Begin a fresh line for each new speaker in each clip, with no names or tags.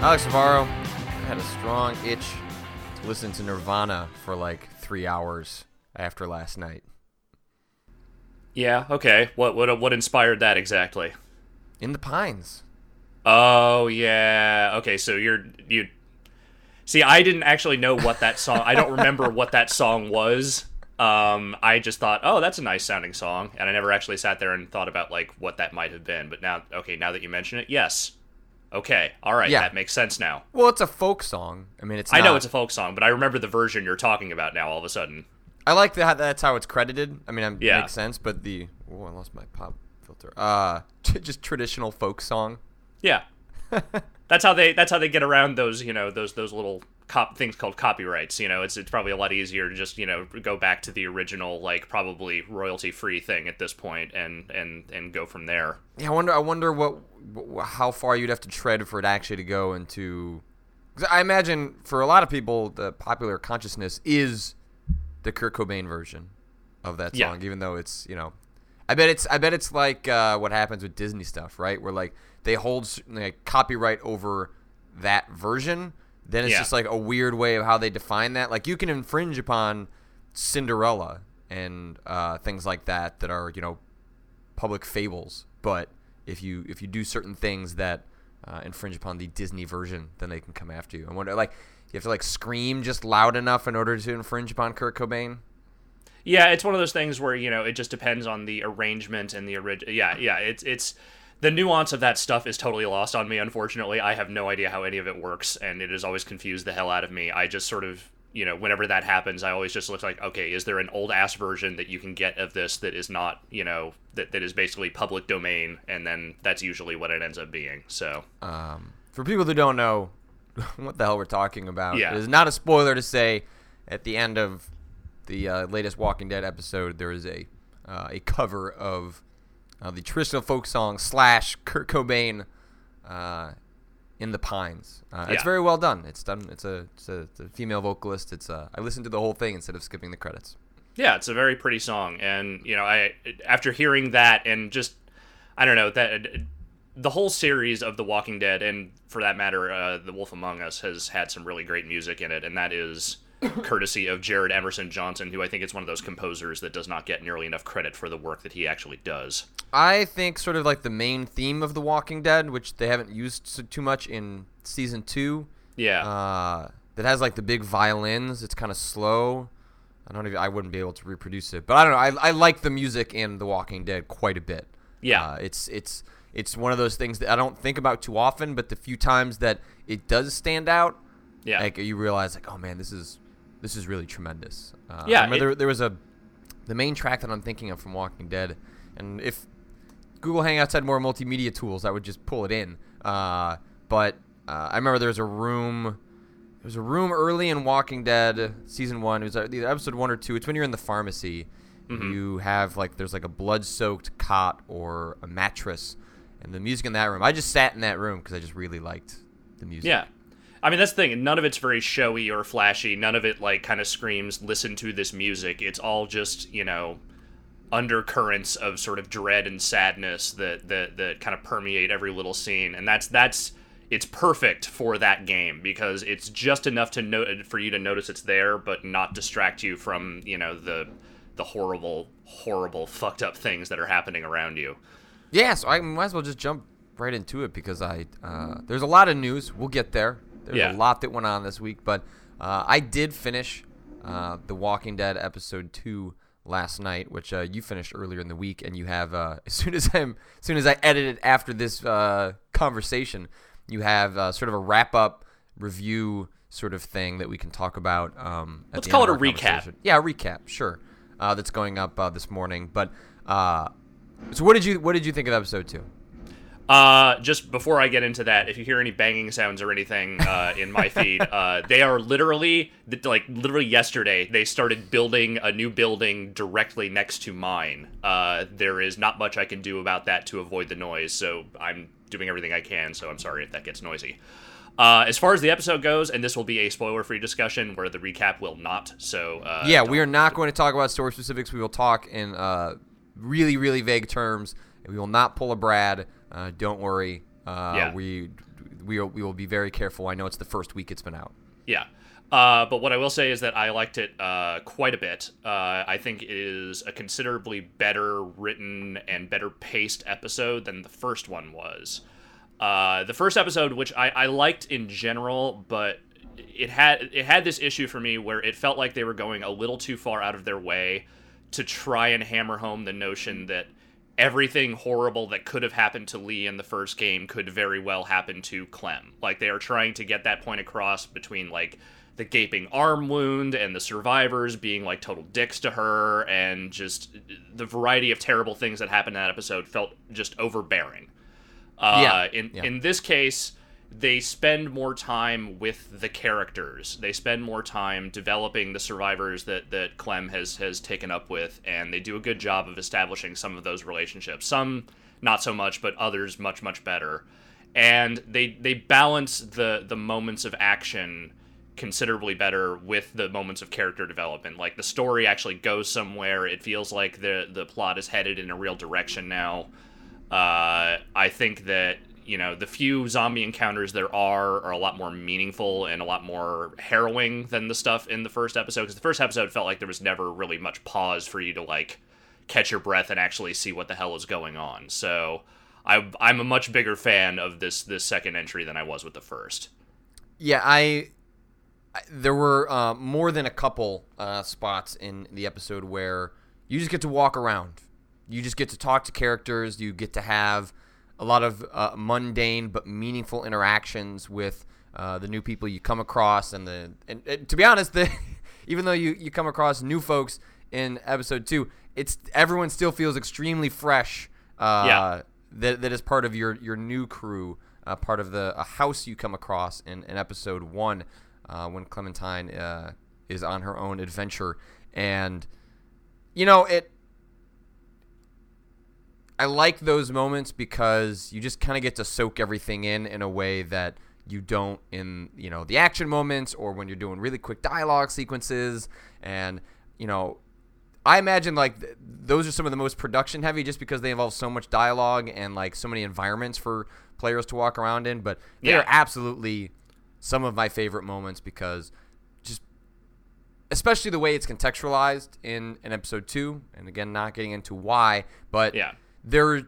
Alex Navarro I had a strong itch to listen to Nirvana for like three hours after last night.
Yeah. Okay. What what what inspired that exactly?
In the Pines.
Oh yeah. Okay. So you're you. See, I didn't actually know what that song. I don't remember what that song was. Um, I just thought, oh, that's a nice sounding song, and I never actually sat there and thought about like what that might have been. But now, okay, now that you mention it, yes. Okay, all right,
Yeah.
that makes sense now.
Well, it's a folk song. I mean, it's.
I know it's a folk song, but I remember the version you're talking about now. All of a sudden,
I like that. That's how it's credited. I mean, it
Yeah.
makes sense. But the oh, I lost my pop filter. Uh, just traditional folk song.
yeah, that's how they that's how they get around those you know those those little cop things called copyrights. You know, it's it's probably a lot easier to just you know go back to the original like probably royalty free thing at this point and and and go from there.
Yeah, I wonder. I wonder what, how far you'd have to tread for it actually to go into. 'cause I imagine for a lot of people, the popular consciousness is the Kurt Cobain version of that
Yeah.
song, even though it's you know, I bet it's I bet it's like uh, what happens with Disney stuff, right? Where like they hold like copyright over that version, then it's
Yeah.
just like a weird way of how they define that. Like you can infringe upon Cinderella and uh, things like that that are you know public fables. But if you if you do certain things that uh, infringe upon the Disney version, then they can come after you. I wonder, like, you have to like scream just loud enough in order to infringe upon Kurt Cobain.
Yeah, it's one of those things where you know it just depends on the arrangement and the original. Yeah, yeah, it's it's the nuance of that stuff is totally lost on me. Unfortunately, I have no idea how any of it works, and it has always confused the hell out of me. I just sort of you know whenever that happens, I always just look like, okay, is there an old ass version that you can get of this that is not you know that that is basically public domain, and then that's usually what it ends up being. So
Um, for people who don't know what the hell we're talking about,
Yeah.
it is not a spoiler to say at the end of the uh, latest Walking Dead episode, there is a uh, a cover of uh, the traditional folk song slash Kurt Cobain uh, in the Pines. Uh, It's
Yeah.
very well done. It's done. It's a it's a, it's a female vocalist. It's uh, I listened to the whole thing instead of skipping the credits.
Yeah, it's a very pretty song, and you know, I after hearing that and just I don't know that the whole series of The Walking Dead, and for that matter, uh, The Wolf Among Us, has had some really great music in it, and that is courtesy of Jared Emerson Johnson, who I think is one of those composers that does not get nearly enough credit for the work that he actually does.
I think sort of like the main theme of The Walking Dead, which they haven't used too much in season two.
Yeah,
uh, that has like the big violins. It's kind of slow. I don't even. I wouldn't be able to reproduce it, but I don't know. I, I like the music in The Walking Dead quite a bit.
Yeah.
uh, it's it's it's one of those things that I don't think about too often, but the few times that it does stand out,
yeah,
like you realize like, oh man, this is this is really tremendous. Uh,
Yeah, it-
there, there was a the main track that I'm thinking of from Walking Dead, and if Google Hangouts had more multimedia tools, I would just pull it in. Uh, but uh, I remember there was a room. There was a room early in Walking Dead season one. It was either episode one or two. It's when you're in the pharmacy.
Mm-hmm.
You have like there's like a blood-soaked cot or a mattress, and the music in that room. I just sat in that room because I just really liked the music.
Yeah. I mean, that's the thing. None of it's very showy or flashy. None of it, like, kind of screams, listen to this music. It's all just, you know, undercurrents of sort of dread and sadness that, that, that kind of permeate every little scene. And that's, that's, it's perfect for that game because it's just enough to note for you to notice it's there, but not distract you from, you know, the, the horrible, horrible, fucked up things that are happening around you.
Yeah, so I might as well just jump right into it because I uh, there's a lot of news. We'll get there. There's
Yeah.
a lot that went on this week, but uh, I did finish uh, the Walking Dead episode two last night, which uh, you finished earlier in the week, and you have uh, as soon as I'm as soon as I edited after this uh, conversation, you have uh, sort of a wrap up review sort of thing that we can talk about. Um,
Let's call it a recap.
Yeah, a recap, sure. Uh, that's going up uh, this morning, but. Uh, so what did you what did you think of episode two?
Uh, just before I get into that, if you hear any banging sounds or anything uh, in my feed, uh, they are literally like literally yesterday they started building a new building directly next to mine. Uh, there is not much I can do about that to avoid the noise, so I'm doing everything I can. So I'm sorry if that gets noisy. Uh, as far as the episode goes, and this will be a spoiler-free discussion where the recap will not. So uh,
yeah, we are not going to talk about story specifics. We will talk in uh, really, really vague terms. We will not pull a Brad. Uh, don't worry. Uh,
Yeah.
We we will, we will be very careful. I know it's the first week it's been out.
Yeah. Uh, but what I will say is that I liked it uh, quite a bit. Uh, I think it is a considerably better written and better paced episode than the first one was. Uh, the first episode, which I, I liked in general, but it had it had this issue for me where it felt like they were going a little too far out of their way to try and hammer home the notion that everything horrible that could have happened to Lee in the first game could very well happen to Clem. Like they are trying to get that point across between like the gaping arm wound and the survivors being like total dicks to her and just the variety of terrible things that happened in that episode felt just overbearing. Uh,
Yeah,
in
yeah.
in this case, they spend more time with the characters. They spend more time developing the survivors that that Clem has has taken up with, and they do a good job of establishing some of those relationships. Some not so much, but others much much better. And they they balance the the moments of action considerably better with the moments of character development. Like the story actually goes somewhere. It feels like the the plot is headed in a real direction now. Uh, I think that you know the few zombie encounters there are are a lot more meaningful and a lot more harrowing than the stuff in the first episode. Because the first episode felt like there was never really much pause for you to like catch your breath and actually see what the hell is going on. So. I, I'm a much bigger fan of this this second entry than I was with the first.
Yeah, I. There were uh, more than a couple uh, spots in the episode where you just get to walk around. You just get to talk to characters. You get to have a lot of uh, mundane but meaningful interactions with uh, the new people you come across. And the and, and to be honest, the, even though you, you come across new folks in episode two, it's everyone still feels extremely fresh. Uh,
Yeah.
That, that is part of your your new crew uh, part of the a house you come across in, in episode one uh, when Clementine uh, is on her own adventure, and you know it. I like those moments because you just kind of get to soak everything in in a way that you don't in you know the action moments or when you're doing really quick dialogue sequences and you know I imagine like th- those are some of the most production heavy just because they involve so much dialogue and like so many environments for players to walk around in. But they
Yeah.
are absolutely some of my favorite moments because just especially the way it's contextualized in, in episode two, and again not getting into why, but
Yeah.
There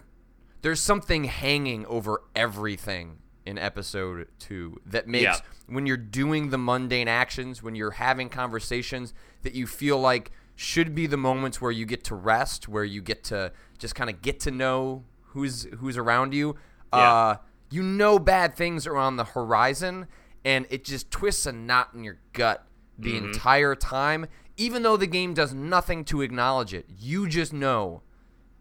there's something hanging over everything in episode two that makes
Yeah.
when you're doing the mundane actions, when you're having conversations that you feel like should be the moments where you get to rest, where you get to just kind of get to know who's who's around you.
Yeah.
Uh, you know bad things are on the horizon, and it just twists a knot in your gut the entire time. Even though the game does nothing to acknowledge it, you just know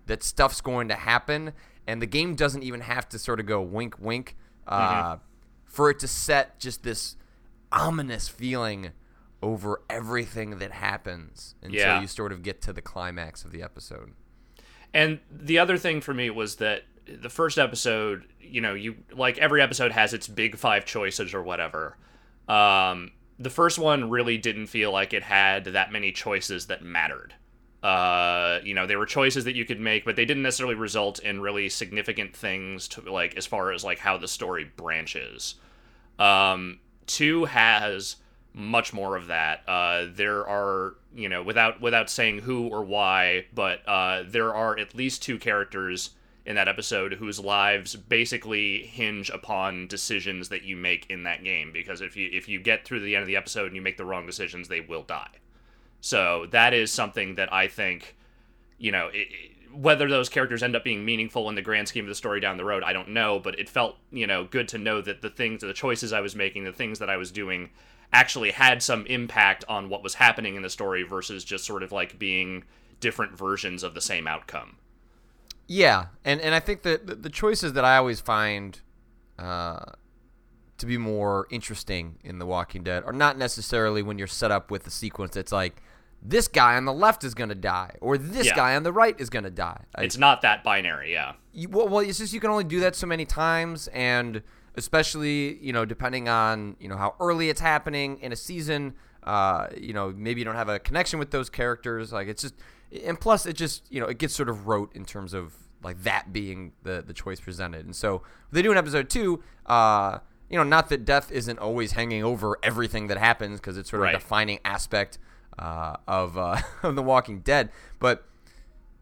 that stuff's going to happen, and the game doesn't even have to sort of go wink, wink, uh, for it to set just this ominous feeling over everything that happens until
Yeah.
you sort of get to the climax of the episode.
And the other thing for me was that the first episode, you know, you like every episode has its big five choices or whatever. Um, the first one really didn't feel like it had that many choices that mattered. Uh, you know, there were choices that you could make, but they didn't necessarily result in really significant things to like as far as like how the story branches. Um, two has much more of that. Uh, there are, you know, without without saying who or why, but uh, there are at least two characters in that episode whose lives basically hinge upon decisions that you make in that game. Because if you if you get through the end of the episode and you make the wrong decisions, they will die. So that is something that I think, you know, it, whether those characters end up being meaningful in the grand scheme of the story down the road, I don't know. But it felt, you know, good to know that the things, the choices I was making, the things that I was doing, actually had some impact on what was happening in the story versus just sort of like being different versions of the same outcome.
Yeah, and and I think that the, the choices that I always find uh, to be more interesting in The Walking Dead are not necessarily when you're set up with a sequence that's like this guy on the left is going to die or this
Yeah.
guy on the right is going to die. I-
It's not that binary, yeah.
you, well, well, it's just you can only do that so many times, and especially you know depending on you know how early it's happening in a season. Uh, you know, maybe you don't have a connection with those characters. Like it's just, and plus it just you know it gets sort of rote in terms of like that being the the choice presented. And so they do in episode two. Uh, you know, not that death isn't always hanging over everything that happens because it's sort of
Right.
a defining aspect uh, of uh, of The Walking Dead, but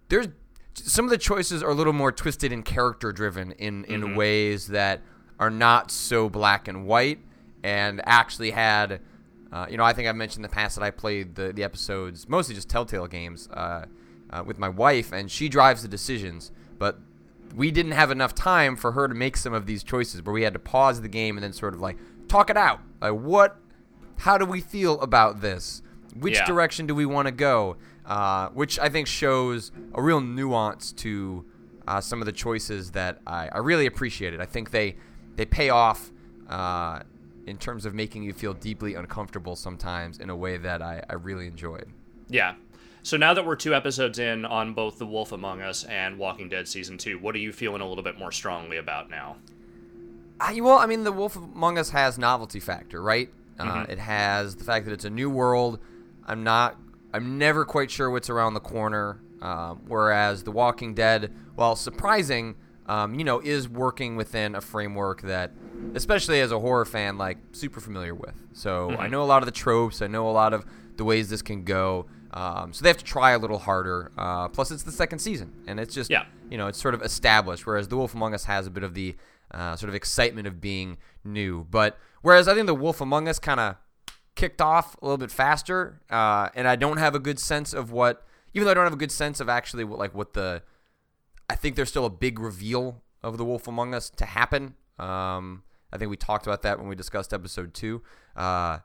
there's some of the choices are a little more twisted and character driven in in ways that are not so black and white and actually had uh, you know I think I've mentioned in the past that I played the the episodes mostly just Telltale games uh, uh, with my wife and she drives the decisions but we didn't have enough time for her to make some of these choices where we had to pause the game and then sort of like talk it out like what how do we feel about this? Which
Yeah.
direction do we want to go? Uh, which I think shows a real nuance to uh, some of the choices that I, I really appreciated. I think they they pay off uh, in terms of making you feel deeply uncomfortable sometimes in a way that I, I really enjoyed.
Yeah. So now that we're two episodes in on both The Wolf Among Us and Walking Dead season two, what are you feeling a little bit more strongly about now?
I, well, I mean, The Wolf Among Us has novelty factor, right? Uh, it has the fact that it's a new world. I'm not. I'm never quite sure what's around the corner. Um, whereas The Walking Dead, while surprising, um, you know, is working within a framework that, especially as a horror fan, like super familiar with. So I know a lot of the tropes. I know a lot of the ways this can go. Um, so they have to try a little harder. Uh, plus, it's the second season, and it's just
Yeah.
you know, it's sort of established. Whereas The Wolf Among Us has a bit of the uh, sort of excitement of being new. But whereas I think The Wolf Among Us kind of kicked off a little bit faster, uh, and I don't have a good sense of what, even though I don't have a good sense of actually what like what the, I think there's still a big reveal of The Wolf Among Us to happen. Um, I think we talked about that when we discussed episode two. Uh,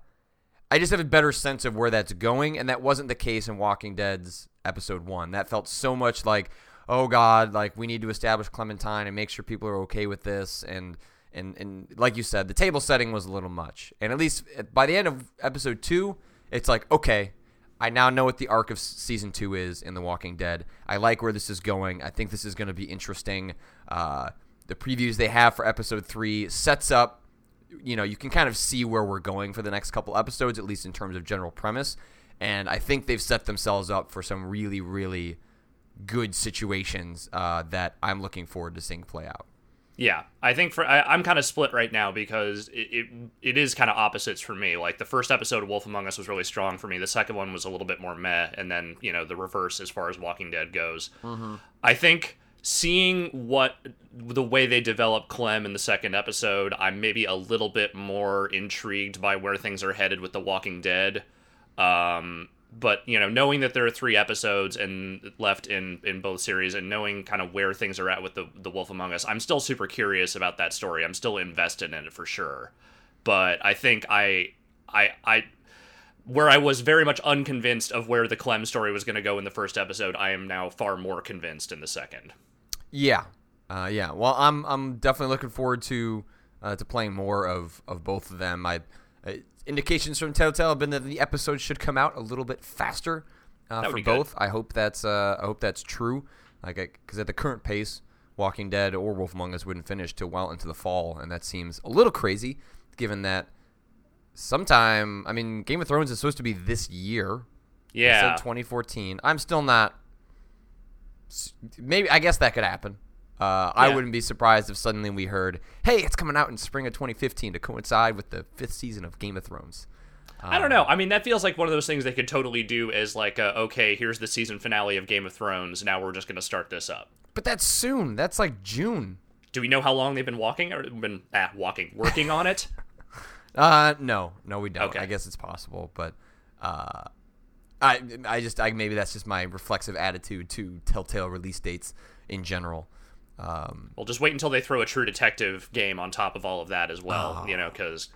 I just have a better sense of where that's going, and that wasn't the case in Walking Dead's episode one. That felt so much like, oh God, like we need to establish Clementine and make sure people are okay with this, and and and like you said, the table setting was a little much. And at least by the end of episode two, it's like, okay, I now know what the arc of season two is in The Walking Dead. I like where this is going. I think this is going to be interesting. Uh, the previews they have for episode three sets up you know, you can kind of see where we're going for the next couple episodes, at least in terms of general premise. And I think they've set themselves up for some really, really good situations uh, that I'm looking forward to seeing play out.
Yeah, I think for I, I'm kind of split right now because it, it it is kind of opposites for me. Like the first episode of Wolf Among Us was really strong for me. The second one was a little bit more meh, and then you know the reverse as far as Walking Dead goes. I think seeing what the way they develop Clem in the second episode, I'm maybe a little bit more intrigued by where things are headed with The Walking Dead. Um, but you know, knowing that there are three episodes and left in in both series, and knowing kind of where things are at with the the Wolf Among Us, I'm still super curious about that story. I'm still invested in it for sure. But I think I I I where I was very much unconvinced of where the Clem story was going to go in the first episode, I am now far more convinced in the second.
Yeah, uh, yeah. Well, I'm I'm definitely looking forward to uh, to playing more of, of both of them. I uh, indications from Telltale have been that the episodes should come out a little bit faster uh, for
be good.
both. I hope that's uh, I hope that's true. Like, because at the current pace, Walking Dead or Wolf Among Us wouldn't finish till well into the fall, and that seems a little crazy, given that sometime. I mean, Game of Thrones is supposed to be this year.
Yeah,
2014. I'm still not. Maybe I guess that could happen. Uh, I wouldn't be surprised if suddenly we heard, "Hey, it's coming out in spring of 2015 to coincide with the fifth season of Game of Thrones."
I don't know. I mean, that feels like one of those things they could totally do as like, a, okay, here's the season finale of Game of Thrones. Now we're just going to start this up.
But that's soon. That's like June.
Do we know how long they've been walking or been ah, walking, working on it?
Uh, no, no, we don't.
Okay.
I guess it's possible, but uh, I, I just, I maybe that's just my reflexive attitude to Telltale release dates in general. Um,
Well, just wait until they throw a True Detective game on top of all of that as well.
Oh.
You know, because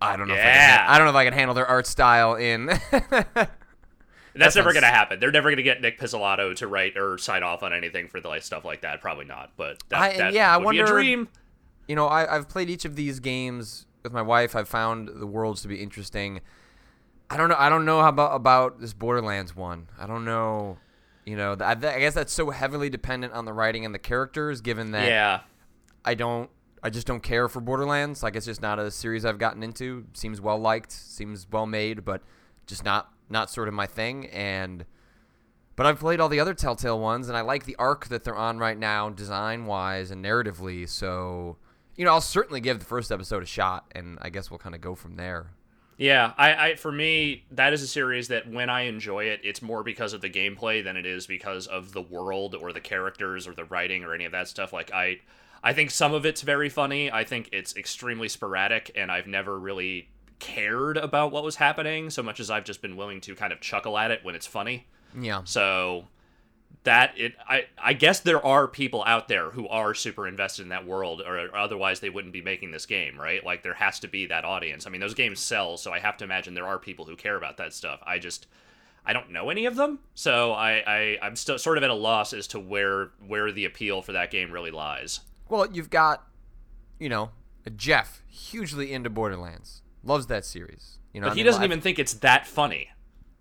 I don't know. If I, can,
Yeah.
I don't know if I can handle their art style in.
that's never
sounds-
going to happen. They're never going to get Nic Pizzolatto to write or sign off on anything for the like stuff like that. Probably not. But that,
I-
that
yeah, I
would be a
wonder-
dream.
you know, I, I've played each of these games with my wife. I've found the worlds to be interesting. I don't know. I don't know how about about this Borderlands one. I don't know. You know, I, I guess that's so heavily dependent on the writing and the characters. Given that
Yeah.
I don't, I just don't care for Borderlands. Like it's just not a series I've gotten into. Seems well liked, seems well made, but just not not sort of my thing. And but I've played all the other Telltale ones, and I like the arc that they're on right now, design wise and narratively. So, you know, I'll certainly give the first episode a shot, and I guess we'll kind of go from there.
Yeah, I, I for me that is a series that when I enjoy it, it's more because of the gameplay than it is because of the world or the characters or the writing or any of that stuff. Like I I think some of it's very funny. I think it's extremely sporadic and I've never really cared about what was happening so much as I've just been willing to kind of chuckle at it when it's funny.
Yeah.
So that it I I guess there are people out there who are super invested in that world or, or otherwise they wouldn't be making this game, right? Like there has to be that audience. I mean, those games sell, so I have to imagine there are people who care about that stuff. I just I don't know any of them, so I, I I'm still sort of at a loss as to where where the appeal for that game really lies.
Well, you've got, you know, Jeff, hugely into Borderlands, loves that series. You know,
But
I
he
mean,
doesn't
I've-
even think it's that funny.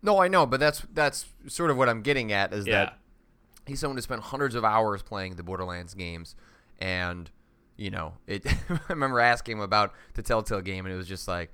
No, I know, but that's that's sort of what I'm getting at is
Yeah.
that he's someone who spent hundreds of hours playing the Borderlands games, and you know, it. I remember asking him about the Telltale game, and it was just like,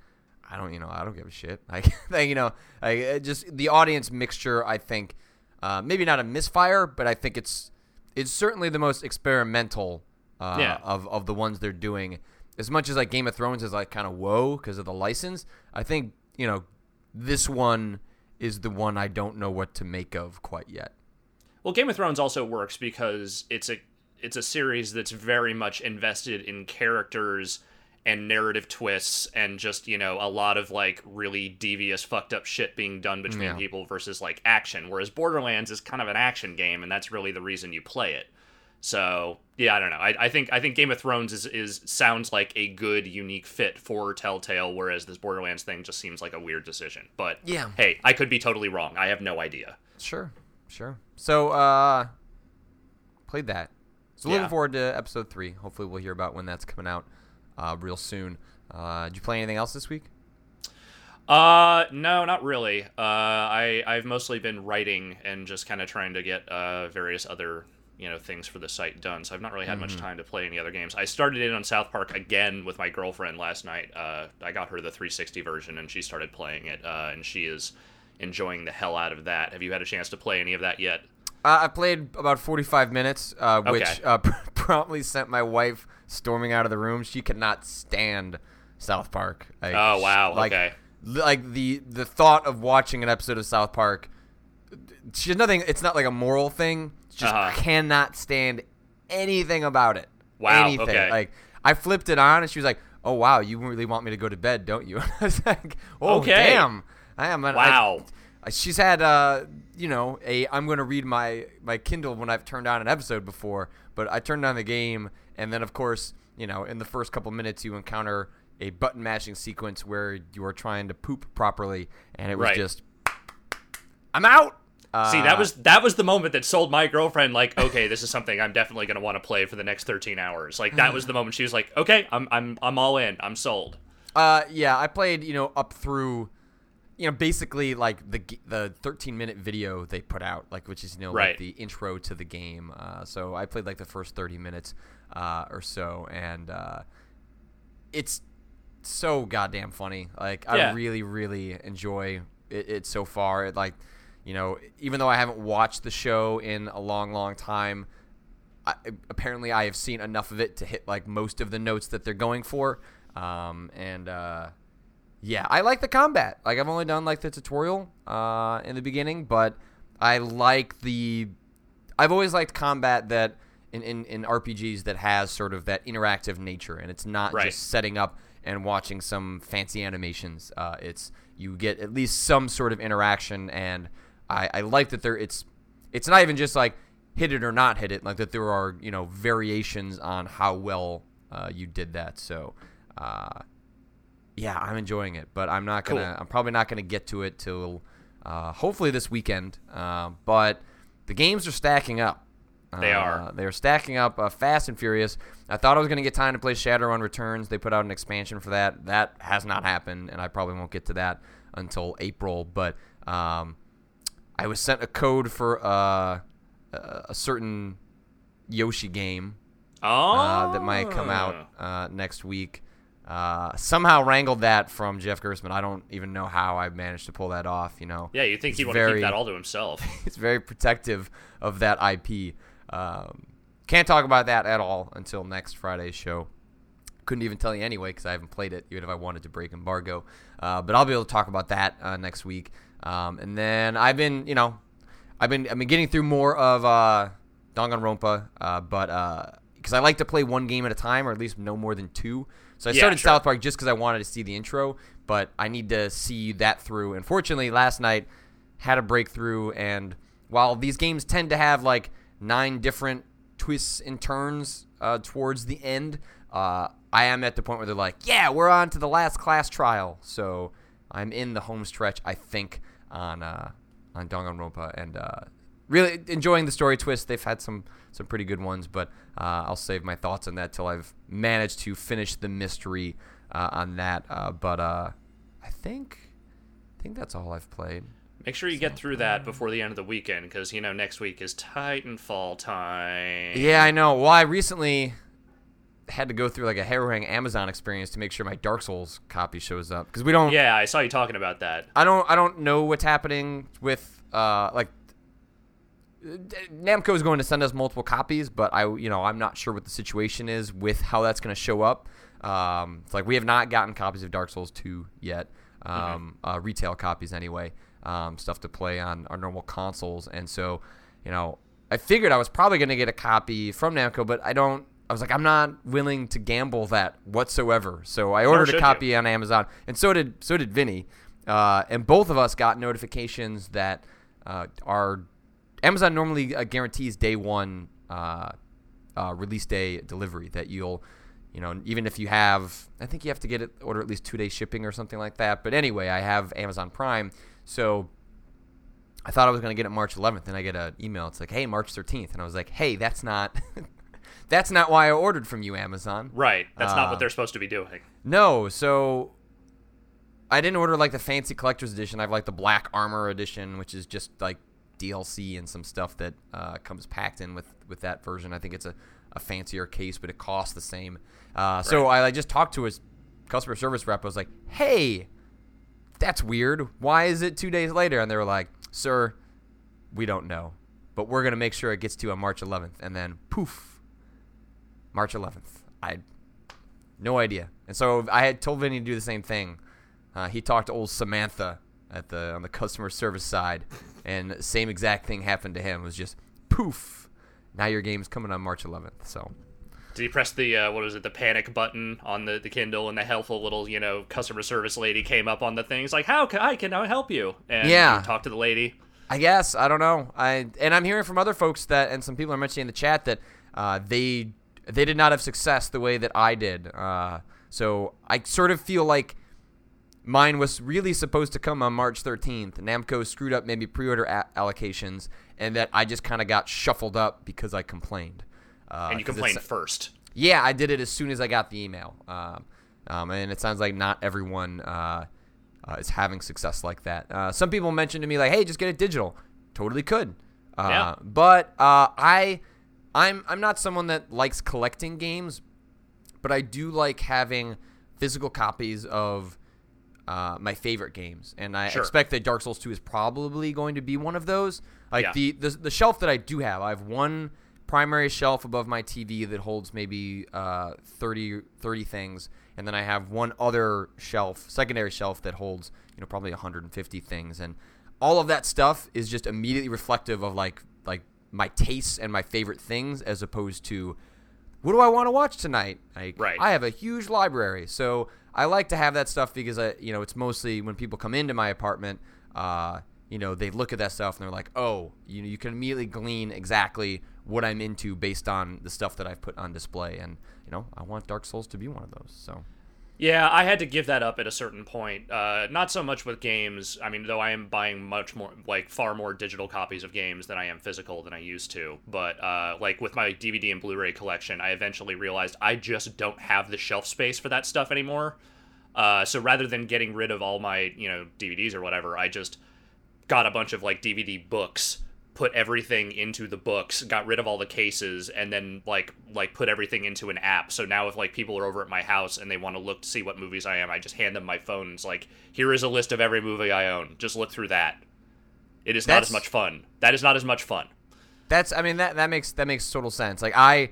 I don't, you know, I don't give a shit. Like, you know, it just the audience mixture. I think uh, maybe not a misfire, but I think it's it's certainly the most experimental uh,
Yeah.
of of the ones they're doing. As much as like Game of Thrones is like kind of whoa because of the license, I think you know this one is the one I don't know what to make of quite yet.
Well, Game of Thrones also works because it's a it's a series that's very much invested in characters and narrative twists and just, you know, a lot of like really devious fucked up shit being done between
Yeah.
people versus like action, whereas Borderlands is kind of an action game and that's really the reason you play it. So, yeah, I don't know. I, I think I think Game of Thrones is, is sounds like a good unique fit for Telltale whereas this Borderlands thing just seems like a weird decision. But
Yeah.
hey, I could be totally wrong. I have no idea.
Sure, sure. So, uh, played that. So
Yeah.
looking forward to episode three. Hopefully, we'll hear about when that's coming out uh, real soon. Uh, did you play anything else this week?
Uh, no, not really. Uh, I I've mostly been writing and just kind of trying to get uh various other you know things for the site done. So I've not really had much time to play any other games. I started in on South Park again with my girlfriend last night. Uh, I got her the 360 version and she started playing it. Uh, and she is enjoying the hell out of that. Have you had a chance to play any of that yet?
Uh, I played about 45 minutes, uh, which
Okay.
uh, promptly sent my wife storming out of the room. She could not stand South Park. Like,
Oh, wow,
Like,
okay.
Like the the thought of watching an episode of South Park, she's nothing. It's not like a moral thing. She just
Uh-huh.
cannot stand anything about it.
Wow,
Anything.
okay.
Like I flipped it on, and she was like, "Oh wow, you really want me to go to bed, don't you?" And I was like, "Oh
Okay.
damn." I am. and I-
Wow.
uh, She's had, uh, you know, a I'm going to read my my Kindle when I've turned on an episode before, but I turned on the game, and then of course, you know, in the first couple minutes, you encounter a button mashing sequence where you are trying to poop properly, and it was
Right.
just, I'm out. Uh,
See, that was that was the moment that sold my girlfriend like, okay, this is something I'm definitely going to want to play for the next 13 hours. Like that was the moment she was like, okay, I'm I'm I'm all in. I'm sold.
Uh, yeah, I played, you know, up through, you know, basically like the the 13 minute video they put out, like which is you know
Right.
like the intro to the game. Uh, so I played like the first 30 minutes, uh, or so, and uh, it's so goddamn funny. Like I really, really enjoy it, it so far. It, like, you know, even though I haven't watched the show in a long, long time. I, apparently, I have seen enough of it to hit like most of the notes that they're going for, um, and uh, yeah, I like the combat. Like I've only done like the tutorial uh, in the beginning, but I like the. I've always liked combat that in, in, in RPGs that has sort of that interactive nature, and it's not
Right.
just setting up and watching some fancy animations. Uh, it's you get at least some sort of interaction, and I, I like that there. It's it's not even just like hit it or not hit it, like that there are you know variations on how well uh, you did that. So. Uh, yeah, I'm enjoying it, but I'm not gonna.
Cool.
I'm probably not gonna get to it till uh, hopefully this weekend. Uh, but the games are stacking up.
They
Uh,
are.
They're stacking up uh, fast and furious. I thought I was gonna get time to play Shadowrun Returns. They put out an expansion for that. That has not happened, and I probably won't get to that until April. But um, I was sent a code for uh, a certain Yoshi game
Oh,
uh, that might come out uh, next week. Uh, somehow wrangled that from Jeff Gerstmann. I don't even know how I managed to pull that off. You know.
Yeah, you think he'd want to keep that all to himself?
He's very protective of that IP. Um, can't talk about that at all until next Friday's show. Couldn't even tell you anyway because I haven't played it, even if I wanted to break embargo. Uh, but I'll be able to talk about that uh, next week. Um, and then I've been, you know, I've been I've been getting through more of uh, Danganronpa, uh, but because uh, I like to play one game at a time, or at least no more than two. So I
Yeah,
started
sure.
South Park just because I wanted to see the intro, but I need to see that through. Unfortunately, last night had a breakthrough, and while these games tend to have like nine different twists and turns uh, towards the end, uh, I am at the point where they're like, "Yeah, we're on to the last class trial." So I'm in the home stretch, I think, on uh, on Danganronpa, and uh, really enjoying the story twist. They've had some some pretty good ones, but uh, I'll save my thoughts on that till I've managed to finish the mystery uh, on that. Uh, but uh, I think I think that's all I've played.
Make sure you get through that before the end of the weekend, because you know next week is Titanfall time.
Yeah, I know. Well, I recently had to go through like a harrowing Amazon experience to make sure my Dark Souls copy shows up because we don't.
Yeah, I saw you talking about that.
I don't. I don't know what's happening with uh like. Namco is going to send us multiple copies, but I, you know, I'm not sure what the situation is with how that's going to show up. Um, it's like we have not gotten copies of Dark Souls 2 yet, um, uh, retail copies anyway, um, stuff to play on our normal consoles, and so, you know, I figured I was probably going to get a copy from Namco, but I don't. I was like, I'm not willing to gamble that whatsoever. So I ordered a
you?
copy on Amazon, and so did so did Vinny, uh, and both of us got notifications that uh, our Amazon normally uh, guarantees day one uh, uh, release day delivery that you'll, you know, even if you have, I think you have to get it order at least two day shipping or something like that. But anyway, I have Amazon Prime, so I thought I was gonna get it March 11th, and I get an email. It's like, hey, March 13th, and I was like, hey, that's not, that's not why I ordered from you, Amazon.
Right. That's not
Uh,
what they're supposed to be doing.
No, so I didn't order like the fancy collector's edition. I have like the black armor edition, which is just like DLC and some stuff that uh, comes packed in with with that version. I think it's a, a fancier case, but it costs the same. Uh, so I like, just talked to his customer service rep. I was like, "Hey, that's weird. Why is it two days later?" And they were like, "Sir, we don't know, but we're gonna make sure it gets to you on March 11th." And then poof, March 11th. I no idea. And so I had told Vinny to do the same thing. Uh, he talked to old Samantha at the on the customer service side, and same exact thing happened to him. It was just poof. Now your game's coming on March 11th. So
Did he press the uh, what was it, the panic button on the, the Kindle, and the helpful little you know customer service lady came up on the thing? It's like, how can I can I help you? And
Yeah.
talk to the lady.
I guess I don't know. I and I'm hearing from other folks that, and some people are mentioning in the chat that uh, they they did not have success the way that I did. Uh, so I sort of feel like mine was really supposed to come on March 13th. Namco screwed up maybe pre-order a- allocations, and that I just kind of got shuffled up because I complained. Uh,
and you complained first.
yeah, I did it as soon as I got the email. Um, um, and it sounds like not everyone uh, uh, is having success like that. Uh, some people mentioned to me like, "Hey, just get it digital." Totally could. Uh,
Yeah.
But uh, I, I'm I'm not someone that likes collecting games, but I do like having physical copies of uh, my favorite games, and I
Sure.
expect that Dark Souls 2 is probably going to be one of those. Like
Yeah.
the, the the shelf that I do have, I have one primary shelf above my TV that holds maybe uh, 30, 30 things, and then I have one other shelf, secondary shelf that holds you know probably 150 things, and all of that stuff is just immediately reflective of like like my tastes and my favorite things, as opposed to what do I want to watch tonight? Like,
Right.
I have a huge library, so I like to have that stuff because I, you know, it's mostly when people come into my apartment, uh, you know, they look at that stuff and they're like, oh, you know, you can immediately glean exactly what I'm into based on the stuff that I've put on display, and you know, I want Dark Souls to be one of those. So
Yeah, I had to give that up at a certain point. Uh, not so much with games. I mean, though I am buying much more, like far more digital copies of games than I am physical than I used to. But uh, like with my DVD and Blu-ray collection, I eventually realized I just don't have the shelf space for that stuff anymore. Uh, so rather than getting rid of all my, you know, DVDs or whatever, I just got a bunch of like DVD books put everything into the books, got rid of all the cases, and then like like put everything into an app. So now if like people are over at my house and they want to look to see what movies I am, I just hand them my phone. And it's like here is a list of every movie I own. Just look through that. It is not as much fun. That is not as much fun.
That's I mean that that makes that makes total sense. Like I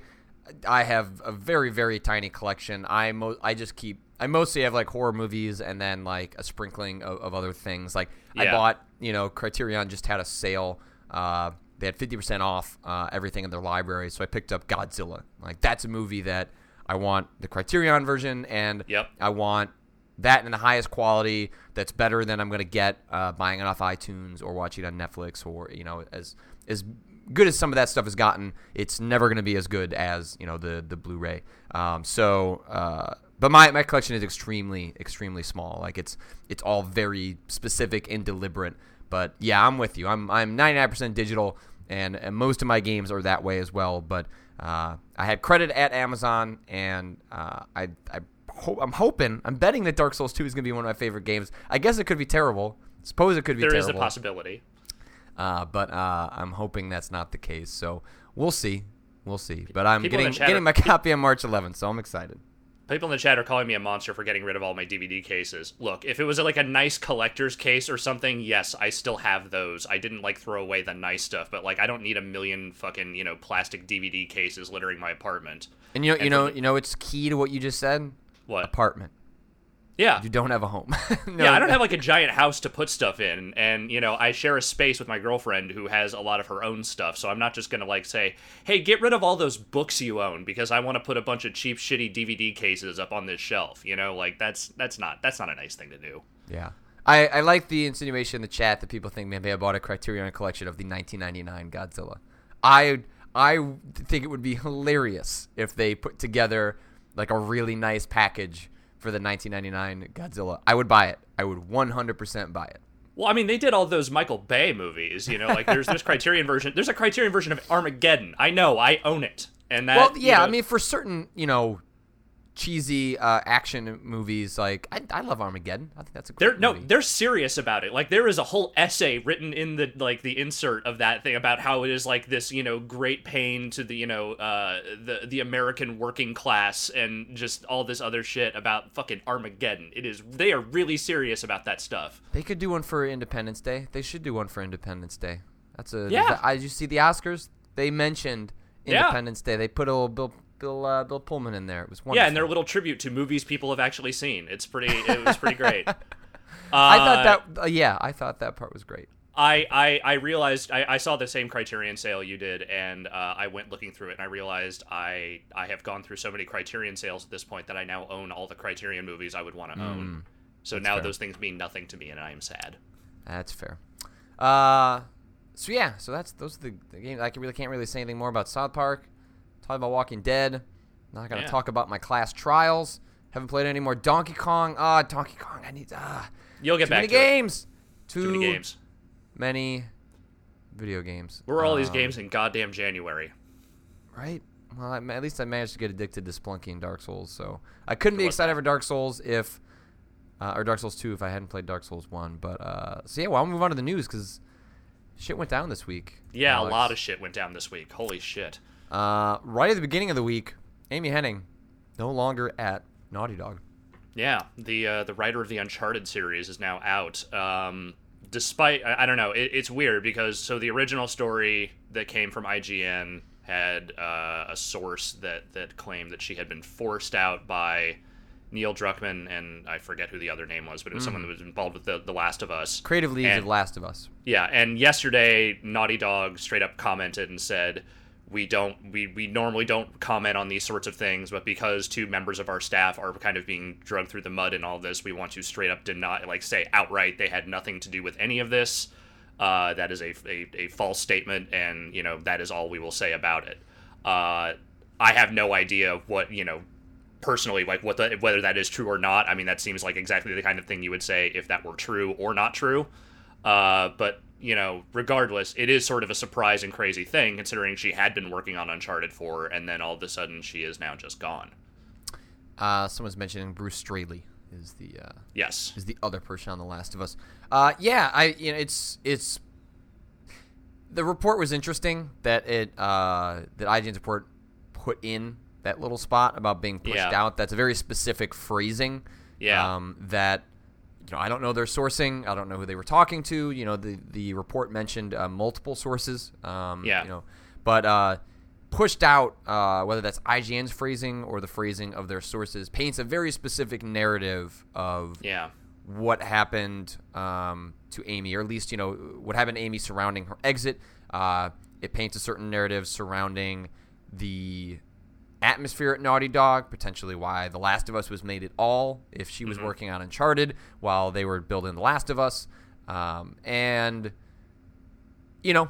I have a very very tiny collection. I mo- I just keep I mostly have like horror movies and then like a sprinkling of, of other things. Like I bought, you know, Criterion just had a sale. Uh, they had 50% off uh, everything in their library, so I picked up Godzilla. Like that's a movie that I want the Criterion version and
Yep.
I want that in the highest quality that's better than I'm going to get uh, buying it off iTunes or watching it on Netflix or you know as as good as some of that stuff has gotten, it's never going to be as good as you know the the Blu-ray. Um, so, uh, but my, my collection is extremely extremely small. Like it's it's all very specific and deliberate. But yeah, I'm with you. I'm I'm 99% digital, and, and most of my games are that way as well. But uh, I had credit at Amazon, and uh, I I hope I'm hoping I'm betting that Dark Souls 2 is going to be one of my favorite games. I guess it could be terrible. Suppose it could be terrible.
There is a possibility.
Uh, but uh, I'm hoping that's not the case. So we'll see. We'll see. But I'm
People
getting getting my copy on March 11th, so I'm excited.
People in the chat are calling me a monster for getting rid of all my DVD cases. Look, if it was like a nice collector's case or something, yes, I still have those. I didn't like throw away the nice stuff, but like I don't need a million fucking, you know, plastic DVD cases littering my apartment.
And you know,
And
you know, you know, it's key to what you just said.
What?
Apartment.
Yeah.
You don't have a home. No,
yeah, I don't have like a giant house to put stuff in, and you know, I share a space with my girlfriend who has a lot of her own stuff. So I'm not just gonna like say, "Hey, get rid of all those books you own," because I want to put a bunch of cheap, shitty DVD cases up on this shelf. You know, like that's that's not that's not a nice thing to do.
Yeah. I, I like the insinuation in the chat that people think maybe I bought a Criterion collection of the 1999 Godzilla. I I think it would be hilarious if they put together like a really nice package for the 1999 Godzilla. I would buy it. I would 100% buy it.
Well, I mean, they did all those Michael Bay movies. You know, like there's there's Criterion version. There's a Criterion version of Armageddon. I know, I own it, and that.
well,
you
yeah,
know-
I mean for certain, you know, cheesy uh, action movies like I, I love Armageddon. I think that's a great
They're no,
movie.
they're serious about it. Like there is a whole essay written in the like the insert of that thing about how it is like this, you know, great pain to the you know uh, the the American working class and just all this other shit about fucking Armageddon. It is they are really serious about that stuff.
They could do one for Independence Day. They should do one for Independence Day. That's a
Yeah.
I you see the Oscars. They mentioned
Yeah.
Independence Day. They put a little Bill Bill uh, Bill Pullman in there. It was wonderful.
Yeah, and their little tribute to movies people have actually seen. It's pretty. It was pretty great. Uh,
I thought that. Uh, yeah, I thought that part was great.
I, I, I realized I, I saw the same Criterion sale you did, and uh, I went looking through it, and I realized I I have gone through so many Criterion sales at this point that I now own all the Criterion movies I would want to own. So now
fair.
those things mean nothing to me, and I am sad.
That's fair. Uh, so yeah, so that's those are the, the games. I can really can't really say anything more about South Park. Talk about Walking Dead. Not gonna
Yeah.
talk about my class trials. Haven't played any more Donkey Kong. Ah, Donkey Kong. I need ah.
You'll get
Too
back
many
to it.
games. Too,
Too many games.
many video games.
Where are all these
Um,
games in goddamn January?
Right. Well, I, at least I managed to get addicted to Spelunky and Dark Souls, so I couldn't be excited for Dark Souls if, uh, or Dark Souls two if I hadn't played Dark Souls one. But uh, so yeah, well, I'll move on to the news because shit went down this week.
Yeah,
Alex.
a lot of shit went down this week. Holy shit.
Uh, right at the beginning of the week, Amy Hennig, no longer at Naughty Dog.
Yeah, the uh, the writer of the Uncharted series is now out. Um, despite I, I don't know, it, it's weird because so the original story that came from IGN had uh, a source that that claimed that she had been forced out by Neil Druckmann and I forget who the other name was, but it was someone that was involved with the The Last of Us.
Creative leads
And-
of Last of Us.
Yeah, and yesterday Naughty Dog straight up commented and said, "We don't we we normally don't comment on these sorts of things, but because two members of our staff are kind of being drugged through the mud in all this, we want to straight up deny like say outright they had nothing to do with any of this. Uh, that is a, a, a false statement, and you know that is all we will say about it. Uh, I have no idea what you know personally like what the, whether that is true or not. I mean that seems like exactly the kind of thing you would say if that were true or not true. Uh, but you know, regardless, it is sort of a surprise and crazy thing considering she had been working on Uncharted 4 and then all of a sudden she is now just gone.
Uh, someone's mentioning Bruce Straley is the uh,
Yes.
is the other person on The Last of Us. Uh, yeah, I you know it's it's the report was interesting that it uh, that IGN's report put in that little spot about being pushed
Yeah.
out. That's a very specific phrasing.
Yeah.
Um, that you know, I don't know their sourcing. I don't know who they were talking to. You know, the the report mentioned uh, multiple sources. Um,
Yeah.
You know, but uh, pushed out, uh, whether that's IGN's phrasing or the phrasing of their sources, paints a very specific narrative of
Yeah.
what happened um, to Amy, or at least you know what happened to Amy surrounding her exit. Uh, it paints a certain narrative surrounding the atmosphere at Naughty Dog, potentially why The Last of Us was made at all if she was working on Uncharted while they were building The Last of Us, um, and you know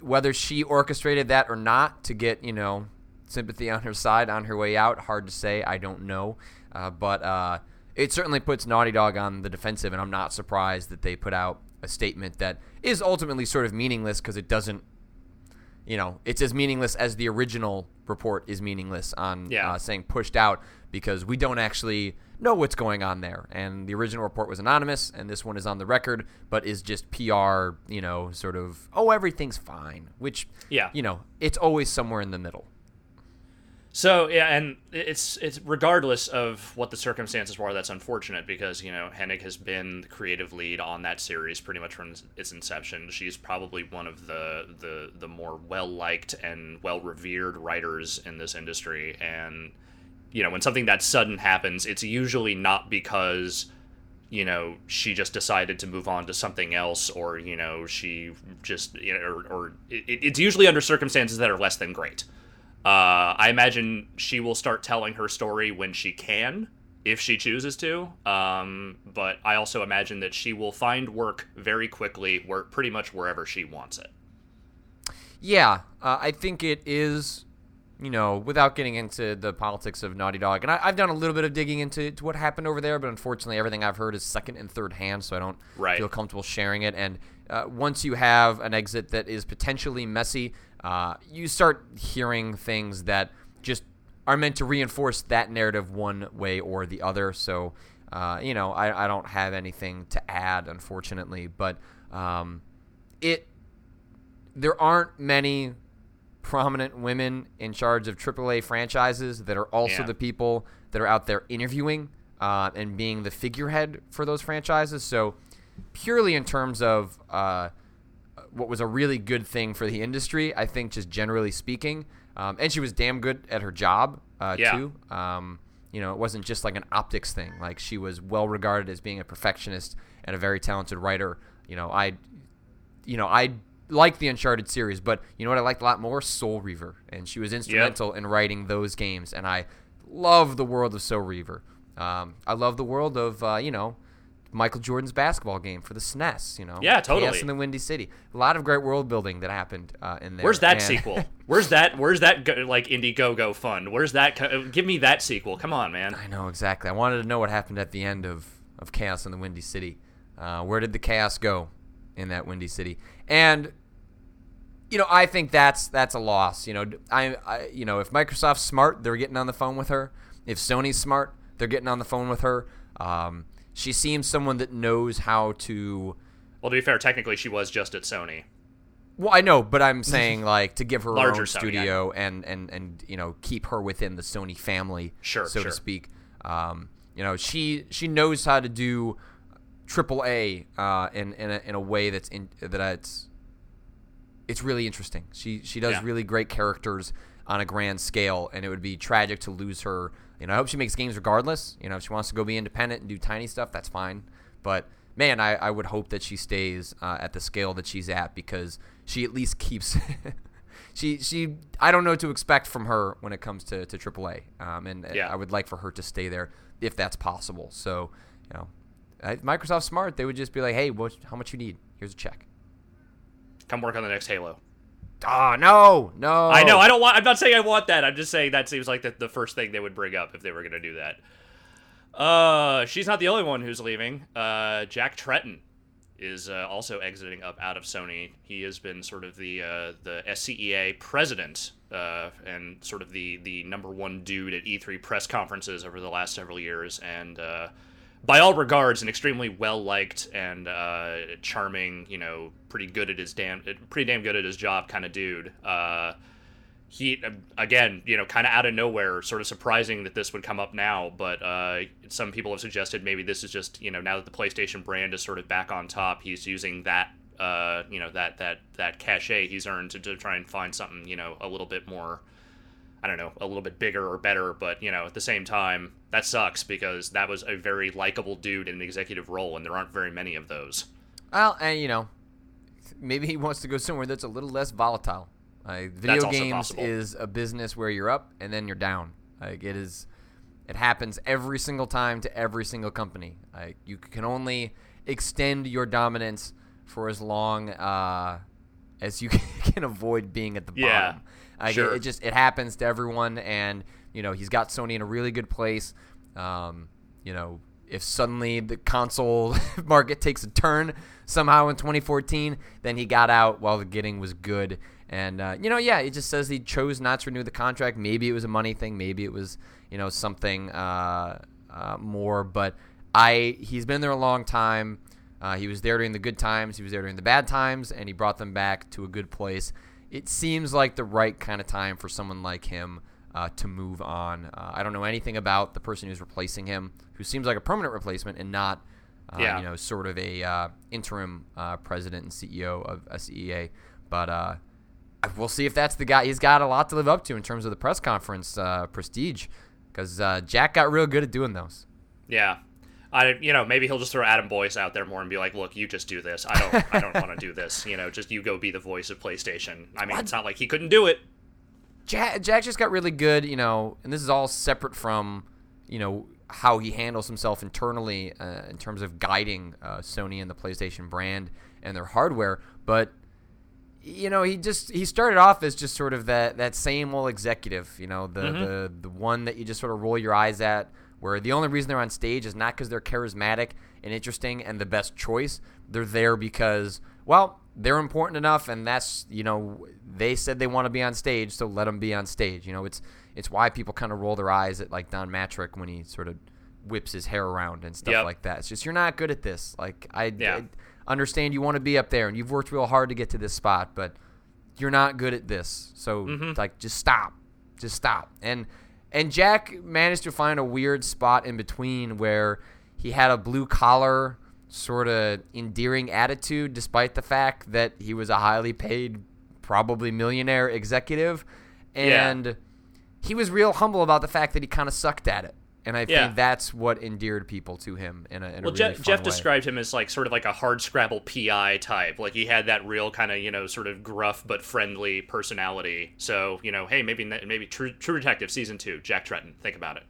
whether she orchestrated that or not to get you know sympathy on her side on her way out. Hard to say. I don't know, uh, but uh, it certainly puts Naughty Dog on the defensive, and I'm not surprised that they put out a statement that is ultimately sort of meaningless because it doesn't. You know, it's as meaningless as the original report is meaningless on
Yeah.
uh, saying pushed out because we don't actually know what's going on there. And the original report was anonymous, and this one is on the record, but is just PR, you know, sort of, oh, everything's fine, which,
Yeah.
you know, it's always somewhere in the middle.
So yeah, and it's it's regardless of what the circumstances were, that's unfortunate because you know Hennig has been the creative lead on that series pretty much from its inception. She's probably one of the the the more well liked and well revered writers in this industry, and you know when something that sudden happens, it's usually not because you know she just decided to move on to something else or you know she just you know or, or it, it's usually under circumstances that are less than great uh, I imagine she will start telling her story when she can, if she chooses to. Um, but I also imagine that she will find work very quickly, where pretty much wherever she wants it.
Yeah, uh, I think it is, you know, without getting into the politics of Naughty Dog, and I, I've done a little bit of digging into to what happened over there, but unfortunately, everything I've heard is second and third hand, so I don't
Right.
feel comfortable sharing it. And uh, once you have an exit that is potentially messy, uh, you start hearing things that just are meant to reinforce that narrative one way or the other. So, uh, you know, I, I don't have anything to add, unfortunately, but um, it there aren't many prominent women in charge of AAA franchises that are also
Yeah.
the people that are out there interviewing uh, and being the figurehead for those franchises. So, purely in terms of uh, what was a really good thing for the industry, I think, just generally speaking, um, and she was damn good at her job uh,
Yeah.
too. Um, you know, it wasn't just like an optics thing. Like she was well regarded as being a perfectionist and a very talented writer. You know, I you know, I like the Uncharted series, but you know what I liked a lot more? Soul Reaver. And she was instrumental in writing those games. And I love the world of Soul Reaver. Um, I love the world of, uh, you know, Michael Jordan's basketball game for the SNES, you know?
Yeah, totally.
Chaos in the Windy City. A lot of great world building that happened uh, in there.
Where's that
And-
sequel? Where's that? Where's that like Indie go, like Indiegogo fund? Where's that? co- Give me that sequel. Come on, man.
I know exactly. I wanted to know what happened at the end of, of Chaos in the Windy City. Uh, where did the chaos go in that Windy City? And you know, I think that's that's a loss. You know, I, I you know, if Microsoft's smart, they're getting on the phone with her. If Sony's smart, they're getting on the phone with her. Um, she seems someone that knows how to.
Well, to be fair, technically she was just at Sony.
Well, I know, but I'm saying like to give her
Larger
own
Sony,
studio and and and you know keep her within the Sony family,
Sure,
so
sure.
to speak. Um, you know, she she knows how to do triple A uh, in in a, in a way that's in that it's it's really interesting. She she does
Yeah.
really great characters on a grand scale, and it would be tragic to lose her. You know, I hope she makes games regardless. You know, if she wants to go be independent and do tiny stuff, that's fine. But man, I, I would hope that she stays uh, at the scale that she's at because she at least keeps. she she I don't know what to expect from her when it comes to to AAA, um, and
Yeah.
I would like for her to stay there if that's possible. So you know, Microsoft smart, they would just be like, hey, what, how much you need? Here's a check.
Come work on the next Halo.
Ah, no, no.
I know. I don't want. I'm not saying I want that. I'm just saying that seems like the, the first thing they would bring up if they were going to do that. Uh, she's not the only one who's leaving. Uh, Jack Tretton is uh, also exiting up out of Sony. He has been sort of the uh, the SCEA president uh, and sort of the the number one dude at E3 press conferences over the last several years. And uh, by all regards, an extremely well liked and uh, charming, you know, pretty good at his damn, pretty damn good at his job kind of dude. Uh, he again, you know, kind of out of nowhere, sort of surprising that this would come up now. But uh, some people have suggested maybe this is just, you know, now that the PlayStation brand is sort of back on top, he's using that, uh, you know, that that that cachet he's earned to, to try and find something, you know, a little bit more I don't know, a little bit bigger or better, but you know, at the same time, that sucks because that was a very likable dude in an executive role, and there aren't very many of those.
Well, and you know, maybe he wants to go somewhere that's a little less volatile. Video games
possible.
is a business where you're up and then you're down. Like it is, it happens every single time to every single company. Like you can only extend your dominance for as long uh, as you can avoid being at the
Yeah.
bottom. Like,
Sure.
it, it just it happens to everyone, and you know he's got Sony in a really good place. Um, you know, if suddenly the console market takes a turn somehow in 2014, then he got out while the getting was good. And uh, you know, yeah, it just says he chose not to renew the contract. Maybe it was a money thing. Maybe it was you know something uh, uh, more. But I he's been there a long time. Uh, he was there during the good times. He was there during the bad times, and he brought them back to a good place. It seems like the right kind of time for someone like him uh, to move on. Uh, I don't know anything about the person who's replacing him, who seems like a permanent replacement and not, uh,
Yeah.
you know, sort of a uh, interim uh, president and CEO of SEA. But uh, we'll see if that's the guy. He's got a lot to live up to in terms of the press conference uh, prestige, because uh, Jack got real good at doing those.
Yeah. I, you know, maybe he'll just throw Adam Boyes out there more and be like, "Look, you just do this. I don't, I don't want to do this. You know, just you go be the voice of PlayStation." I mean, it's not like he couldn't do it.
Jack, Jack just got really good, you know, and this is all separate from, you know, how he handles himself internally uh, in terms of guiding uh, Sony and the PlayStation brand and their hardware. But, you know, he just he started off as just sort of that that same old executive, you know, the the the one that you just sort of roll your eyes at, where the only reason they're on stage is not because they're charismatic and interesting and the best choice. They're there because, well, they're important enough, and that's you know they said they want to be on stage, so let them be on stage. You know, it's it's why people kind of roll their eyes at like Don Mattrick when he sort of whips his hair around and stuff
Yep.
like that. It's just you're not good at this. Like I,
Yeah.
I understand you want to be up there and you've worked real hard to get to this spot, but you're not good at this. So
Mm-hmm.
like just stop. Just stop. And and Jack managed to find a weird spot in between where he had a blue collar sort of endearing attitude despite the fact that he was a highly paid probably millionaire executive
Yeah.
and he was real humble about the fact that he kind of sucked at it. And I
Yeah.
think that's what endeared people to him in a, in
Well,
a really
Jeff, Jeff described him as like sort of like a hard scrabble PI type. Like he had that real kind of you know sort of gruff but friendly personality. So you know, hey, maybe maybe True, True Detective season two, Jack Tretton. Think about it.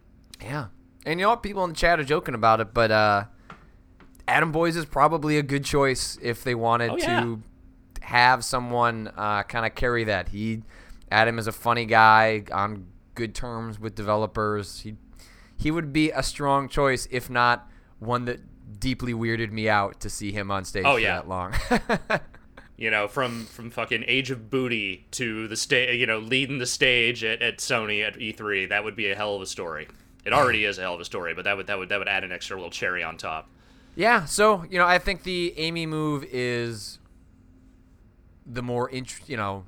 Yeah. And you know what? People in the chat are joking about it, but uh, Adam Boyes is probably a good choice if they wanted
Oh, yeah.
to have someone uh, kind of carry that. He, Adam is a funny guy on good terms with developers. He, he would be a strong choice, if not one that deeply weirded me out to see him on stage
Oh,
for
yeah.
that long.
You know, from from fucking Age of Booty to the stage, you know, leading the stage at, at Sony at E3. That would be a hell of a story. It already is a hell of a story, but that would that would that would add an extra little cherry on top.
Yeah, so you know, I think the Amy move is the more int- you know,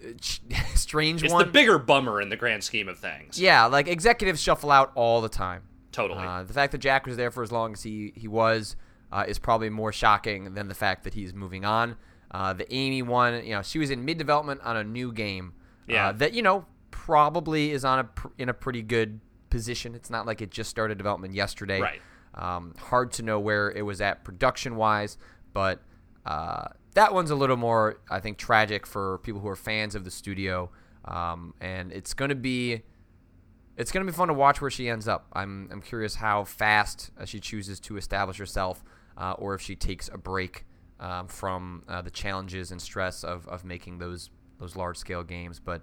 strange
It's
one.
the bigger bummer in the grand scheme of things.
yeah, like executives shuffle out all the time.
Totally.
Uh, the fact that Jack was there for as long as he he was uh, is probably more shocking than the fact that he's moving on. Uh, the Amy one, you know, she was in mid development on a new game. uh,
Yeah.
that you know probably is on a pr- in a pretty good position. It's not like it just started development yesterday.
Right.
Um, hard to know where it was at production wise, but uh, that one's a little more, I think, tragic for people who are fans of the studio. Um, and it's going to be, it's going to be fun to watch where she ends up. I'm, I'm curious how fast uh, she chooses to establish herself, uh, or if she takes a break um, from uh, the challenges and stress of, of making those those large scale games. But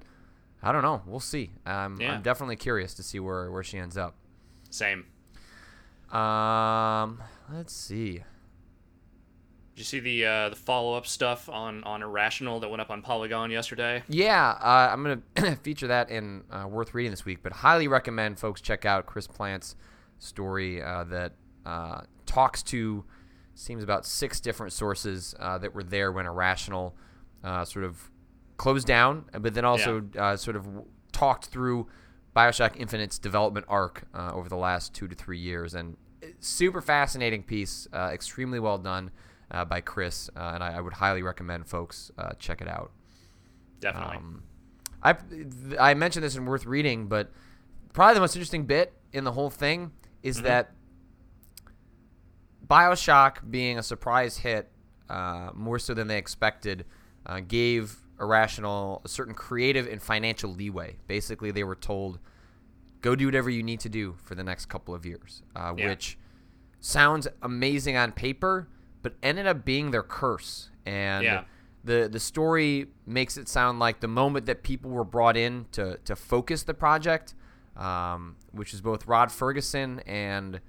I don't know. We'll see. Um,
Yeah.
I'm definitely curious to see where, where she ends up.
Same.
Um, let's see.
Did you see the uh, the follow up stuff on on Irrational that went up on Polygon yesterday?
Yeah, uh, I'm gonna feature that in uh, worth reading this week, but highly recommend folks check out Chris Plante's story uh, that uh, talks to seems about six different sources uh, that were there when Irrational uh, sort of closed down, but then also uh, sort of talked through Bioshock Infinite's development arc uh, over the last two to three years, and super fascinating piece, uh, extremely well done uh, by Chris, uh, and I, I would highly recommend folks uh, check it out.
Definitely.
Um, I I mentioned this in worth reading, but probably the most interesting bit in the whole thing is
Mhm.
that Bioshock being a surprise hit, uh, more so than they expected, uh, gave Irrational a certain creative and financial leeway. Basically, they were told, "Go do whatever you need to do for the next couple of years," uh,
Yeah.
which sounds amazing on paper, but ended up being their curse. And
Yeah.
the the story makes it sound like the moment that people were brought in to to focus the project, um, which is both Rod Ferguson and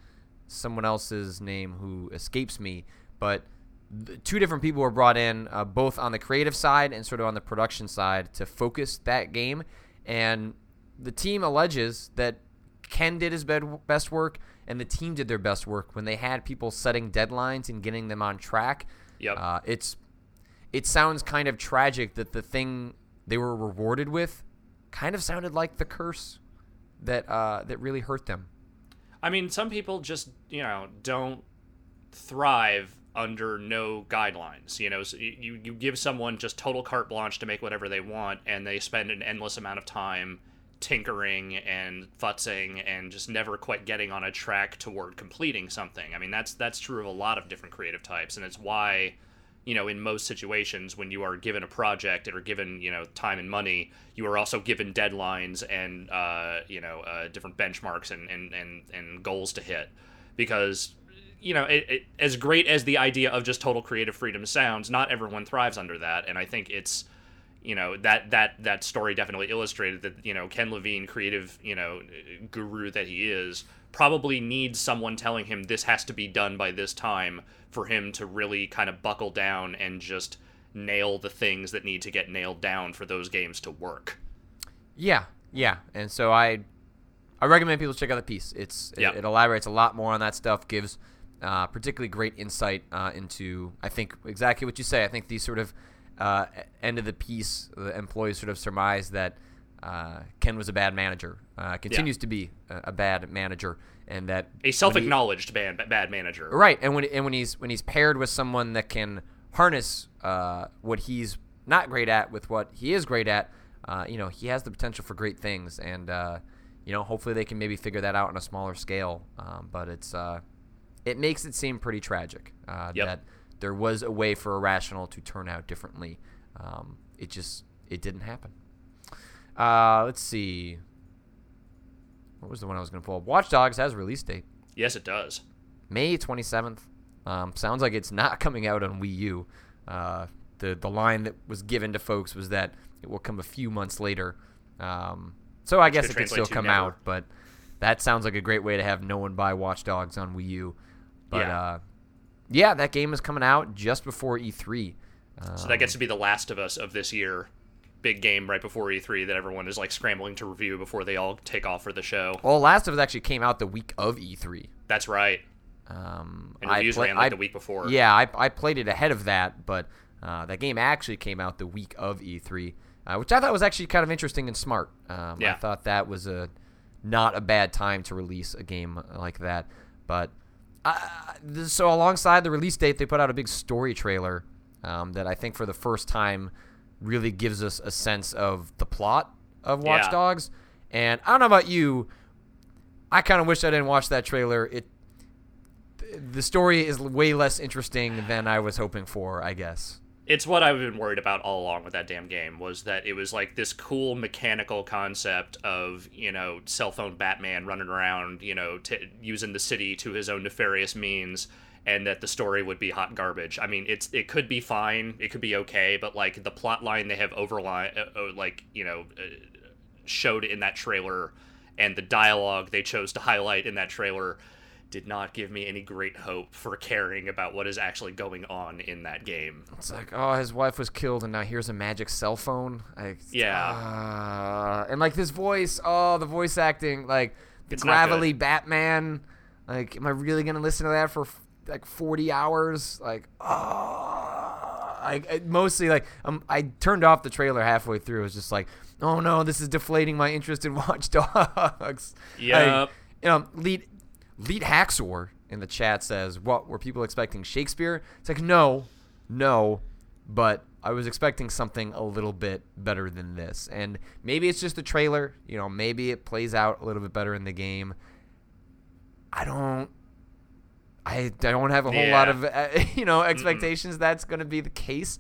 someone else's name who escapes me, but two different people were brought in, uh, both on the creative side and sort of on the production side, to focus that game. And the team alleges that Ken did his best work, and the team did their best work when they had people setting deadlines and getting them on track.
Yep.
Uh, it's it sounds kind of tragic that the thing they were rewarded with kind of sounded like the curse that uh, that really hurt them.
I mean, some people just, you know, don't thrive under no guidelines. You know, so you, you give someone just total carte blanche to make whatever they want, and they spend an endless amount of time tinkering and futzing and just never quite getting on a track toward completing something. I mean, that's that's true of a lot of different creative types, and it's why you know, in most situations, when you are given a project or given, you know, time and money, you are also given deadlines and, uh, you know, uh, different benchmarks and, and, and, and goals to hit. Because, you know, it, it, as great as the idea of just total creative freedom sounds, not everyone thrives under that. And I think it's, you know, that, that, that story definitely illustrated that, you know, Ken Levine, creative, you know, guru that he is, probably needs someone telling him this has to be done by this time for him to really kind of buckle down and just nail the things that need to get nailed down for those games to work.
Yeah, yeah, and so I, I recommend people check out the piece. It's it, it elaborates a lot more on that stuff. Gives uh, particularly great insight uh, into I think exactly what you say. I think these sort of uh, end of the piece, the employees sort of surmise that uh, Ken was a bad manager, uh, continues to be a, a bad manager, and that
A self-acknowledged bad bad manager.
Right, and when and when he's when he's paired with someone that can harness uh, what he's not great at with what he is great at, uh, you know, he has the potential for great things, and uh, you know, hopefully they can maybe figure that out on a smaller scale. Um, but it's uh, it makes it seem pretty tragic uh,
Yep.
that there was a way for Irrational to turn out differently. Um, it just it didn't happen. Uh, let's see. What was the one I was going to pull? up? Watch Dogs has a release date.
Yes, it does.
May 27th. Um, sounds like it's not coming out on Wii U. Uh, the the line that was given to folks was that it will come a few months later. Um, so I guess it could still come
never.
out, but that sounds like a great way to have no one buy Watch Dogs on Wii U. But
Yeah.
uh, yeah, that game is coming out just before E3.
So that gets to be the Last of Us of this year. Big game right before E3 that everyone is like scrambling to review before they all take off for the show.
Well, Last of Us actually came out the week of E3.
That's right.
Um,
And
I
reviews
play-
ran like
I-
the week before.
Yeah, I, I played it ahead of that, but uh, that game actually came out the week of E3, uh, which I thought was actually kind of interesting and smart. Um, I thought that was a not a bad time to release a game like that. But uh, th- so alongside the release date, they put out a big story trailer um, that I think for the first time really gives us a sense of the plot of Watch
Yeah.
Dogs. And I don't know about you, I kind of wish I didn't watch that trailer. It the story is way less interesting than I was hoping for, I guess.
It's what I've been worried about all along with that damn game was that it was like this cool mechanical concept of you know cell phone Batman running around you know t- using the city to his own nefarious means, and that the story would be hot garbage. I mean, it's it could be fine, it could be okay, but like the plot line they have overline uh, uh, like you know uh, showed in that trailer, and the dialogue they chose to highlight in that trailer. Did not give me any great hope for caring about what is actually going on in that game.
It's like, oh, his wife was killed, and now here's a magic cell phone. I,
Yeah.
uh, and like this voice, oh, the voice acting, like the
It's
gravelly Batman. Like, am I really gonna listen to that for like 40 hours? Like, oh, like it- mostly like um, I turned off the trailer halfway through. It was just like, oh no, this is deflating my interest in Watch Dogs.
Yep.
Like, you know, lead lead Haxor in the chat says, "What were people expecting? Shakespeare?" It's like, no, no, but I was expecting something a little bit better than this. And maybe it's just the trailer. You know, maybe it plays out a little bit better in the game. I don't. I, don't have a whole lot of uh, you know expectations that's going to be the case,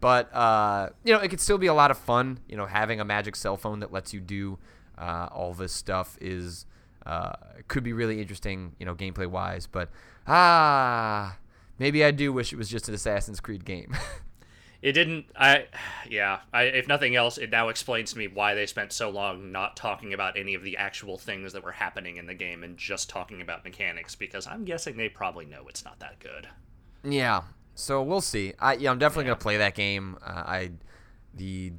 but uh, you know it could still be a lot of fun. You know, having a magic cell phone that lets you do uh, all this stuff is uh, could be really interesting. You know, gameplay wise, but ah, maybe I do wish it was just an Assassin's Creed game.
It didn't. I, yeah. I, if nothing else, it now explains to me why they spent so long not talking about any of the actual things that were happening in the game and just talking about mechanics. Because I'm guessing they probably know it's not that good.
Yeah. So we'll see. I yeah, I'm definitely
Yeah.
gonna play that game. Uh, I the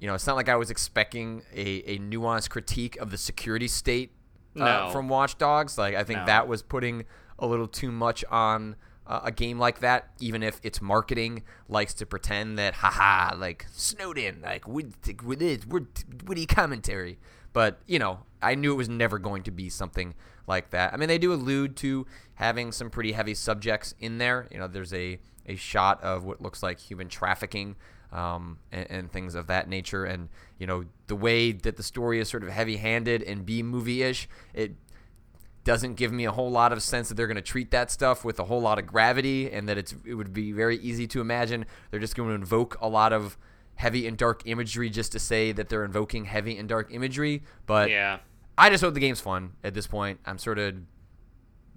you know, it's not like I was expecting a, a nuanced critique of the security state uh, from Watch Dogs. Like I think
No.
that was putting a little too much on uh, a game like that. Even if its marketing likes to pretend that, haha, like Snowden, like with with it, we're witty commentary. But you know, I knew it was never going to be something like that. I mean, they do allude to having some pretty heavy subjects in there. You know, there's a a shot of what looks like human trafficking um, and, and things of that nature. And you know, the way that the story is sort of heavy-handed and B movie-ish, it doesn't give me a whole lot of sense that they're going to treat that stuff with a whole lot of gravity and that it's it would be very easy to imagine they're just going to invoke a lot of heavy and dark imagery just to say that they're invoking heavy and dark imagery but
Yeah.
I just hope the game's fun at this point. I'm sort of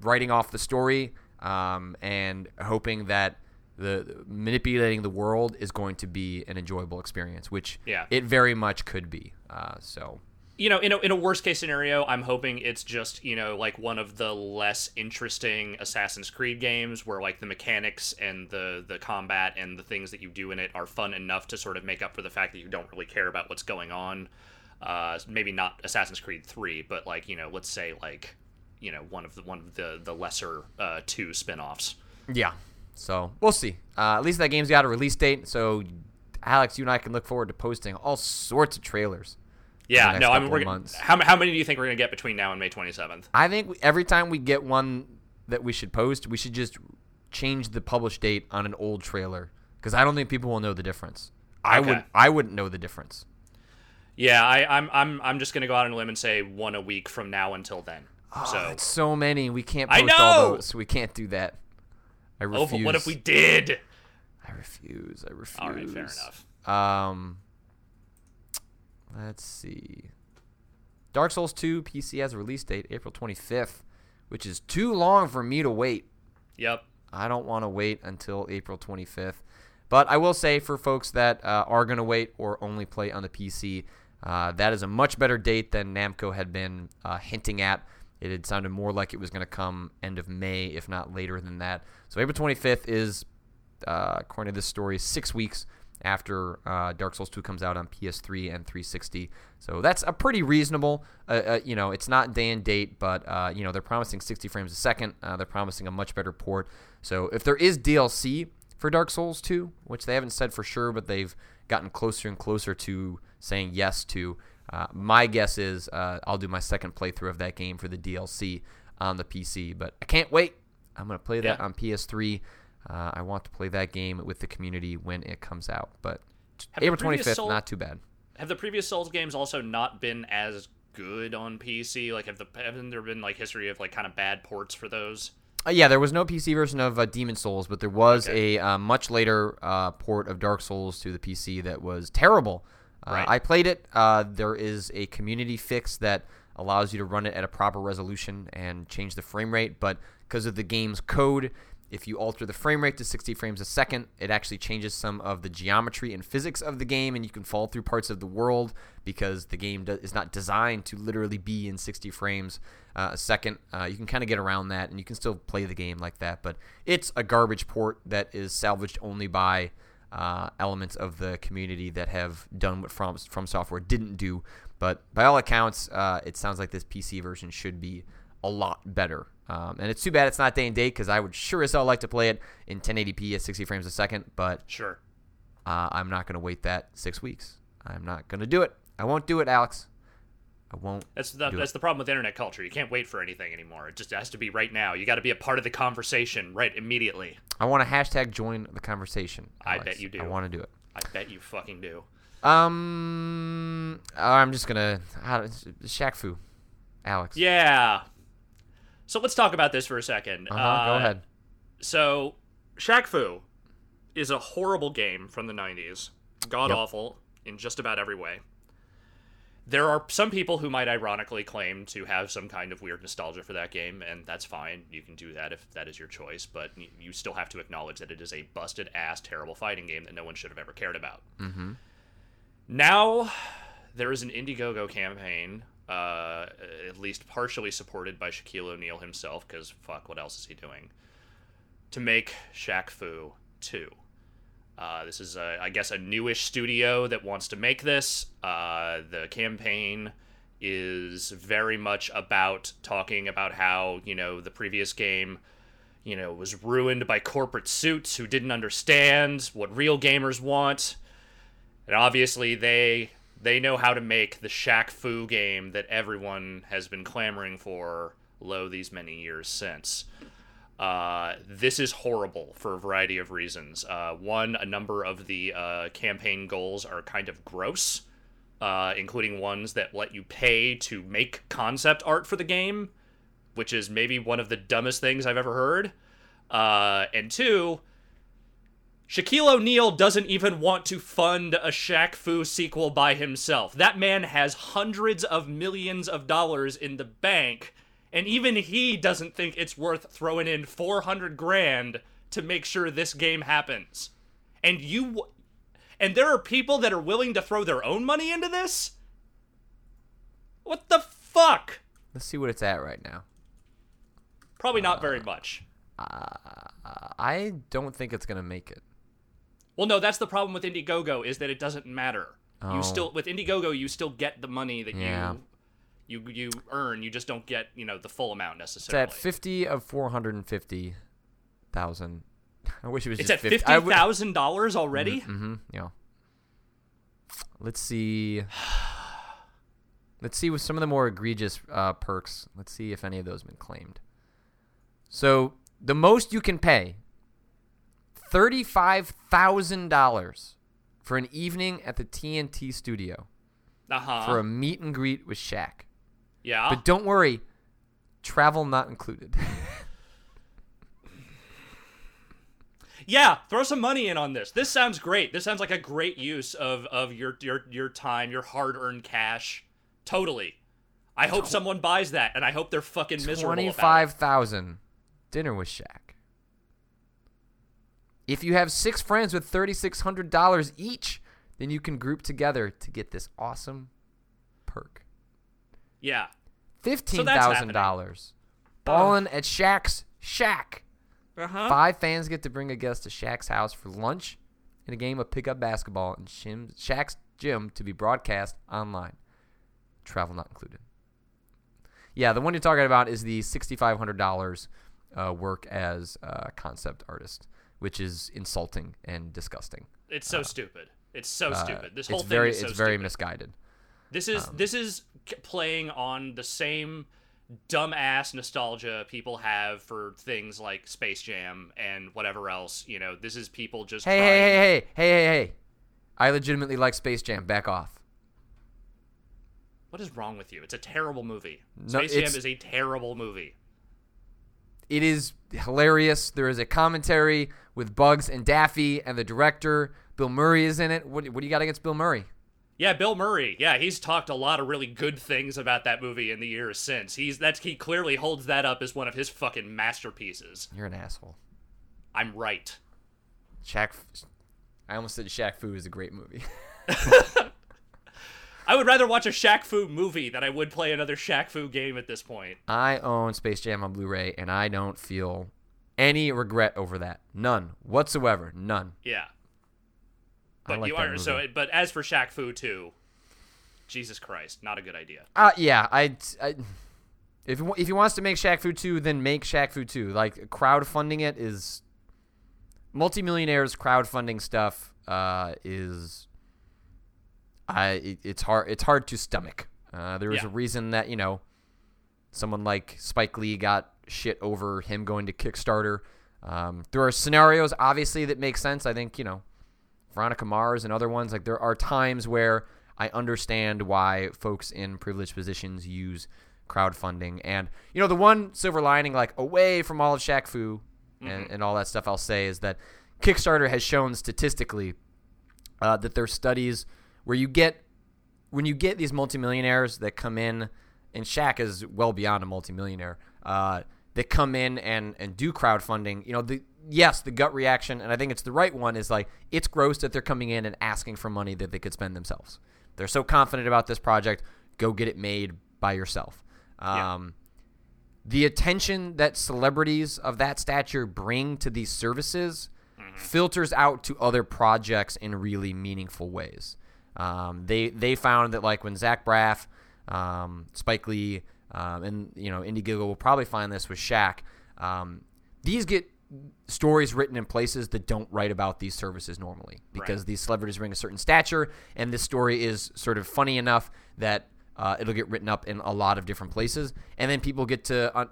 writing off the story um, and hoping that the manipulating the world is going to be an enjoyable experience, which
Yeah.
it very much could be. Uh, so
you know, in a, in a worst case scenario, I'm hoping it's just, you know, like one of the less interesting Assassin's Creed games where like the mechanics and the the combat and the things that you do in it are fun enough to sort of make up for the fact that you don't really care about what's going on. Uh, maybe not Assassin's Creed 3, but like, you know, let's say like, you know, one of the one of the the lesser uh, two spin-offs.
yeah, so we'll see. Uh, at least that game's got a release date, so Alex, you and I can look forward to posting all sorts of trailers.
Yeah, no, I mean, we're gonna, how how many do you think we're gonna get between now and May 27th?
I think we, every time we get one that we should post, we should just change the published date on an old trailer because I don't think people will know the difference. I
Okay.
would I wouldn't know the difference.
Yeah, I, I'm I'm I'm just gonna go out on a limb and say one a week from now until then. so
Oh, It's so many. We can't
I
post all those. We can't do that. I
oh,
refuse.
but what if we did?
I refuse. I refuse.
All right, fair enough.
Um, let's see. Dark Souls 2 PC has a release date April 25th, which is too long for me to wait.
Yep.
I don't want to wait until April 25th. But I will say for folks that uh, are going to wait or only play on the PC, uh, that is a much better date than Namco had been uh, hinting at. It had sounded more like it was going to come end of May, if not later than that. So April 25th is, uh, according to this story, six weeks after uh, Dark Souls 2 comes out on PS3 and 360. So that's a pretty reasonable. Uh, uh, you know, it's not day and date, but uh, you know they're promising 60 frames a second. Uh, they're promising a much better port. So if there is DLC for Dark Souls 2, which they haven't said for sure, but they've gotten closer and closer to saying yes to. Uh, my guess is uh, I'll do my second playthrough of that game for the DLC on the PC, but I can't wait. I'm gonna play that
Yeah.
on PS3. Uh, I want to play that game with the community when it comes out, but
Have
April
previous
25th,
Soul-
not too bad.
Have the previous Souls games also not been as good on PC? Like, have the haven't there been like history of like kind of bad ports for those?
Uh, yeah, there was no PC version of uh, Demon Souls, but there was
Okay.
a uh, much later uh, port of Dark Souls to the PC that was terrible. Uh, I played it. Uh, there is a community fix that allows you to run it at a proper resolution and change the frame rate, but because of the game's code, if you alter the frame rate to 60 frames a second, it actually changes some of the geometry and physics of the game, and you can fall through parts of the world because the game do- is not designed to literally be in 60 frames uh, a second. Uh, you can kind of get around that, and you can still play the game like that, but it's a garbage port that is salvaged only by uh, elements of the community that have done what From From Software didn't do. But by all accounts, uh, it sounds like this PC version should be a lot better. Um, and it's too bad it's not day and date because I would sure as hell like to play it in 1080p at 60 frames a second, but
Sure.
uh, I'm not going to wait that six weeks. I'm not going to do it. I won't do it, Alex. I won't.
That's the, that's
it.
the problem with internet culture. You can't wait for anything anymore. It just has to be right now. You got to be a part of the conversation right immediately.
I want to hashtag join the conversation.
I bet you do.
I want to do it.
I bet you fucking do.
Um, I'm just gonna how, Shaq Fu, Alex.
Yeah. So let's talk about this for a 2nd
Uh-huh, go ahead.
So, Shaq Fu is a horrible game from the 90s. God
Yep.
awful in just about every way. There are some people who might ironically claim to have some kind of weird nostalgia for that game, and that's fine. You can do that if that is your choice, but you still have to acknowledge that it is a busted ass, terrible fighting game that no one should have ever cared about.
Mm-hmm.
Now, there is an Indiegogo campaign, uh, at least partially supported by Shaquille O'Neal himself, because fuck, what else is he doing? To make Shaq Fu 2. Uh, this is, a, I guess, a newish studio that wants to make this. Uh, the campaign is very much about talking about how, you know, the previous game, you know, was ruined by corporate suits who didn't understand what real gamers want. And obviously they they know how to make the Shaq Fu game that everyone has been clamoring for lo these many years since. Uh, this is horrible for a variety of reasons. Uh, one, a number of the uh, campaign goals are kind of gross, uh, including ones that let you pay to make concept art for the game, which is maybe one of the dumbest things I've ever heard. Uh, and two, Shaquille O'Neal doesn't even want to fund a Shaq Fu sequel by himself. That man has hundreds of millions of dollars in the bank, and even he doesn't think it's worth throwing in 400 grand to make sure this game happens. And you and there are people that are willing to throw their own money into this? What the fuck?
Let's see what it's at right now.
Probably not uh, very much.
Uh, I don't think it's gonna make it.
Well, no, that's the problem with Indiegogo is that it doesn't matter.
Oh.
You still with Indiegogo, you still get the money that
Yeah.
you you you earn. You just don't get you know the full amount necessarily.
It's at fifty of four hundred and fifty thousand. I wish it was
It's
just
at
50.
fifty thousand dollars already.
Mm-hmm. Yeah. Let's see. Let's see with some of the more egregious uh, perks. Let's see if any of those have been claimed. So the most you can pay, thirty-five thousand dollars for an evening at the TNT studio
Uh huh.
for a meet and greet with Shaq.
Yeah.
But don't worry, travel not included.
Yeah, throw some money in on this. This sounds great. This sounds like a great use of of your your your time, your hard-earned cash. Totally. I hope someone buys that, and I hope they're fucking miserable.
Twenty-five thousand. Dinner with Shaq. If you have six friends with thirty-six hundred dollars each, then you can group together to get this awesome perk.
Yeah.
Fifteen thousand dollars. Ballin' at Shaq's Shack.
Uh huh.
Five fans get to bring a guest to Shaq's house for lunch and a game of pickup basketball in Shim, Shaq's gym to be broadcast online. Travel not included. Yeah, the one you're talking about is the sixty-five hundred dollars uh, work as a concept artist, which is insulting and disgusting.
It's so stupid. It's so
Uh,
stupid. This whole thing
very,
is so
it's very misguided.
This is this is playing on the same dumbass nostalgia people have for things like Space Jam and whatever else. You know, this is people just
Hey,
trying.
hey, hey, hey, hey, hey, hey! I legitimately like Space Jam. Back off.
What is wrong with you? It's a terrible movie.
No,
Space Jam is a terrible movie.
It is hilarious. There is a commentary with Bugs and Daffy, and the director Bill Murray is in it. What, what do you got against Bill Murray?
Yeah, Bill Murray. Yeah, he's talked a lot of really good things about that movie in the years since. He's that's he clearly holds that up as one of his fucking masterpieces.
You're an asshole.
I'm right.
Shaq. I almost said Shaq Fu is a great movie.
I would rather watch a Shaq Fu movie than I would play another Shaq Fu game at this point.
I own Space Jam on Blu-ray, and I don't feel any regret over that. None whatsoever. None.
Yeah. But
like
you are so. But as for Shaq Fu 2, Jesus Christ, not a good idea.
Uh, yeah, I, I. If if he wants to make Shaq Fu 2, then make Shaq Fu 2. Like crowdfunding it is multimillionaires crowdfunding stuff uh, is I it, it's hard it's hard to stomach. Uh, there was
Yeah.
a reason that you know someone like Spike Lee got shit over him going to Kickstarter. Um, there are scenarios obviously that make sense. I think you know Veronica Mars and other ones like there are times where I understand why folks in privileged positions use crowdfunding and you know the one silver lining like away from all of Shaq Fu and, and all that stuff I'll say is that Kickstarter has shown statistically uh, that there are studies where you get when you get these multimillionaires that come in, and Shaq is well beyond a multimillionaire, uh, that come in and and do crowdfunding. You know, the yes, the gut reaction, and I think it's the right one, is like it's gross that they're coming in and asking for money that they could spend themselves. They're so confident about this project, go get it made by yourself.
Yeah.
Um, the attention that celebrities of that stature bring to these services filters out to other projects in really meaningful ways. Um, they they found that like when Zach Braff, um, Spike Lee, um, and you know Indiegogo will probably find this with Shaq. Um, these get stories written in places that don't write about these services normally because these celebrities bring a certain stature, and this story is sort of funny enough that uh, it'll get written up in a lot of different places, and then people get to uh,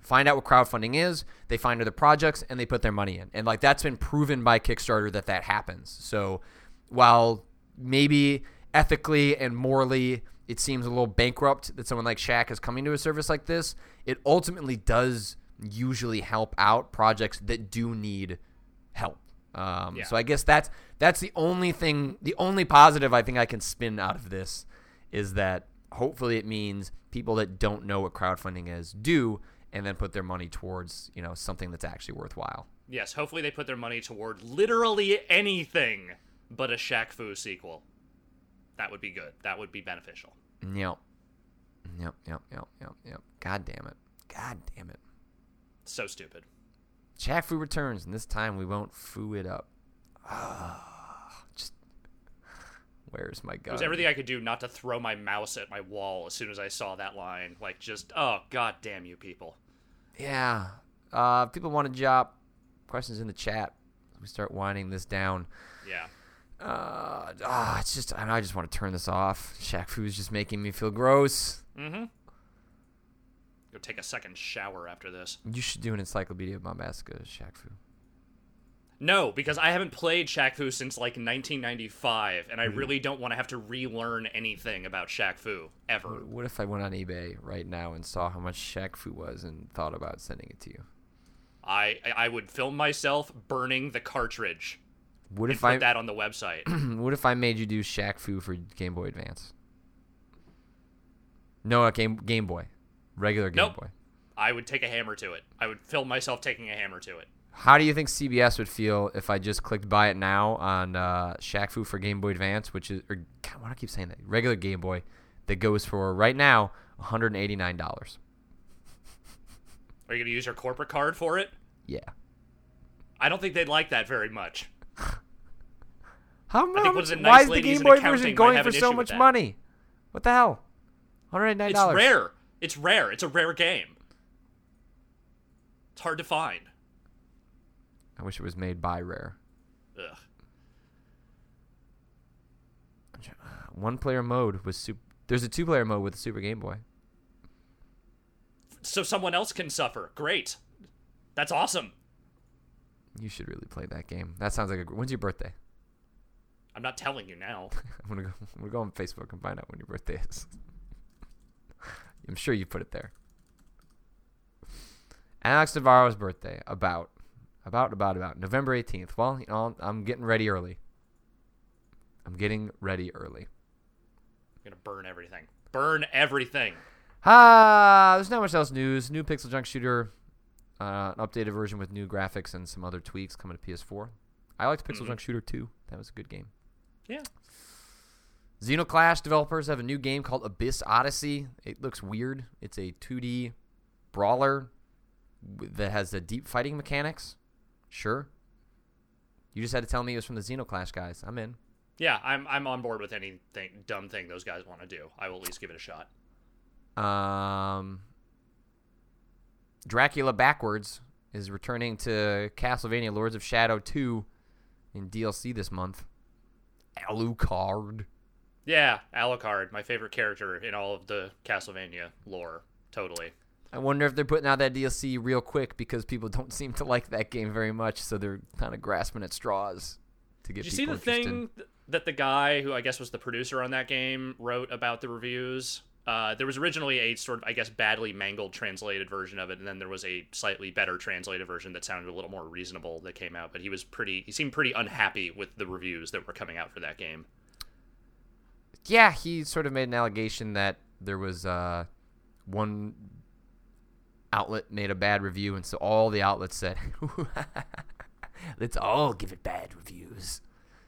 find out what crowdfunding is. They find other projects and they put their money in, and like that's been proven by Kickstarter that that happens. So while maybe ethically and morally it seems a little bankrupt that someone like Shaq is coming to a service like this, it ultimately does usually help out projects that do need help. Um,
Yeah.
So I guess that's that's the only thing, the only positive I think I can spin out of this is that hopefully it means people that don't know what crowdfunding is do, and then put their money towards you know something that's actually worthwhile.
Yes, hopefully they put their money toward literally anything but a Shaq Fu sequel. That would be good. That would be beneficial.
Yep. Yep. Yep. Yep. Yep. Yep. God damn it. God damn it.
So stupid.
Shaq returns, and this time we won't foo it up. Just where's my
It was everything I could do not to throw my mouse at my wall as soon as I saw that line. Like, just, oh, god damn you people.
Yeah. Uh, people want to drop questions in the chat. We start winding this down.
Yeah.
Uh, ah, it's just I, I just want to turn this off. Shaq Fu is just making me feel gross.
Mm hmm. Go take a second shower after this.
You should do an encyclopedia of Bombastica Shaq Fu.
No, because I haven't played Shaq Fu since like 1995, and I
Hmm.
really don't want to have to relearn anything about Shaq Fu ever.
What if I went on eBay right now and saw how much Shaq Fu was and thought about sending it to you?
I I would film myself burning the cartridge
What if
put
I
that on the website.
what if I made you do Shaq Fu for Game Boy Advance? No, not Game Game Boy, regular Game
Nope.
Boy.
I would take a hammer to it. I would film myself taking a hammer to it.
How do you think CBS would feel if I just clicked buy it now on uh, Shaq Fu for Game Boy Advance, which is or God, why do I keep saying that? Regular Game Boy that goes for right now one hundred and eighty nine dollars.
Are you gonna use your corporate card for it?
Yeah.
I don't think they'd like that very much.
How much?
the
Why is the Game Boy version going for so much money? What the hell? One hundred eighty nine
It's rare. It's rare. It's a rare game. It's hard to find.
I wish it was made by Rare.
Ugh.
One player mode was super. There's a two player mode with the Super Game Boy.
So someone else can suffer. Great. That's awesome.
You should really play that game. That sounds like a. When's your birthday?
I'm not telling you now.
I'm gonna go. I'm gonna go on Facebook and find out when your birthday is. I'm sure you put it there. Alex Navarro's birthday about, about about about November 18th. Well, you know, I'm getting ready early. I'm getting ready early.
I'm gonna burn everything. Burn everything.
Ah, there's not much else news. New Pixel Junk Shooter, uh, an updated version with new graphics and some other tweaks coming to PS4. I liked Pixel
Mhm.
Junk Shooter 2. That was a good game.
Yeah.
Zeno Clash developers have a new game called Abyss Odyssey. It looks weird. It's a 2D brawler that has the deep fighting mechanics. Sure. You just had to tell me it was from the Zeno Clash guys. I'm in.
Yeah, I'm I'm on board with anything dumb thing those guys want to do. I will at least give it a shot.
Um, Dracula Backwards is returning to Castlevania Lords of Shadow 2 in DLC this month. Alucard.
Yeah, Alucard, my favorite character in all of the Castlevania lore. Totally.
I wonder if they're putting out that DLC real quick because people don't seem to like that game very much, so they're kind of grasping at straws to get
Did you see the
interested.
thing that the guy who I guess was the producer on that game wrote about the reviews? Uh, there was originally a sort of, I guess, badly mangled translated version of it, and then there was a slightly better translated version that sounded a little more reasonable that came out. But he was pretty, he seemed pretty unhappy with the reviews that were coming out for that game.
Yeah, he sort of made an allegation that there was uh, one outlet made a bad review, and so all the outlets said, "Let's all give it bad reviews."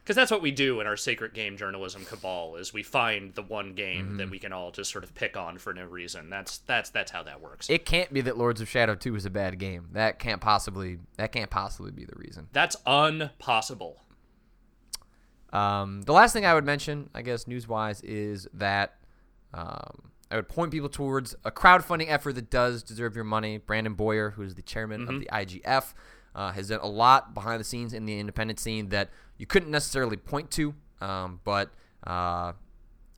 Because that's what we do in our sacred game journalism cabal is we find the one game
Mm-hmm.
that we can all just sort of pick on for no reason. That's that's that's how that works.
It can't be that Lords of Shadow 2 is a bad game. That can't possibly that can't possibly be the reason.
that's unpossible.
Um, the last thing I would mention, I guess, news wise, is that um, I would point people towards a crowdfunding effort that does deserve your money. Brandon Boyer, who is the chairman of the IGF, uh, has done a lot behind the scenes in the independent scene that you couldn't necessarily point to, um, but uh,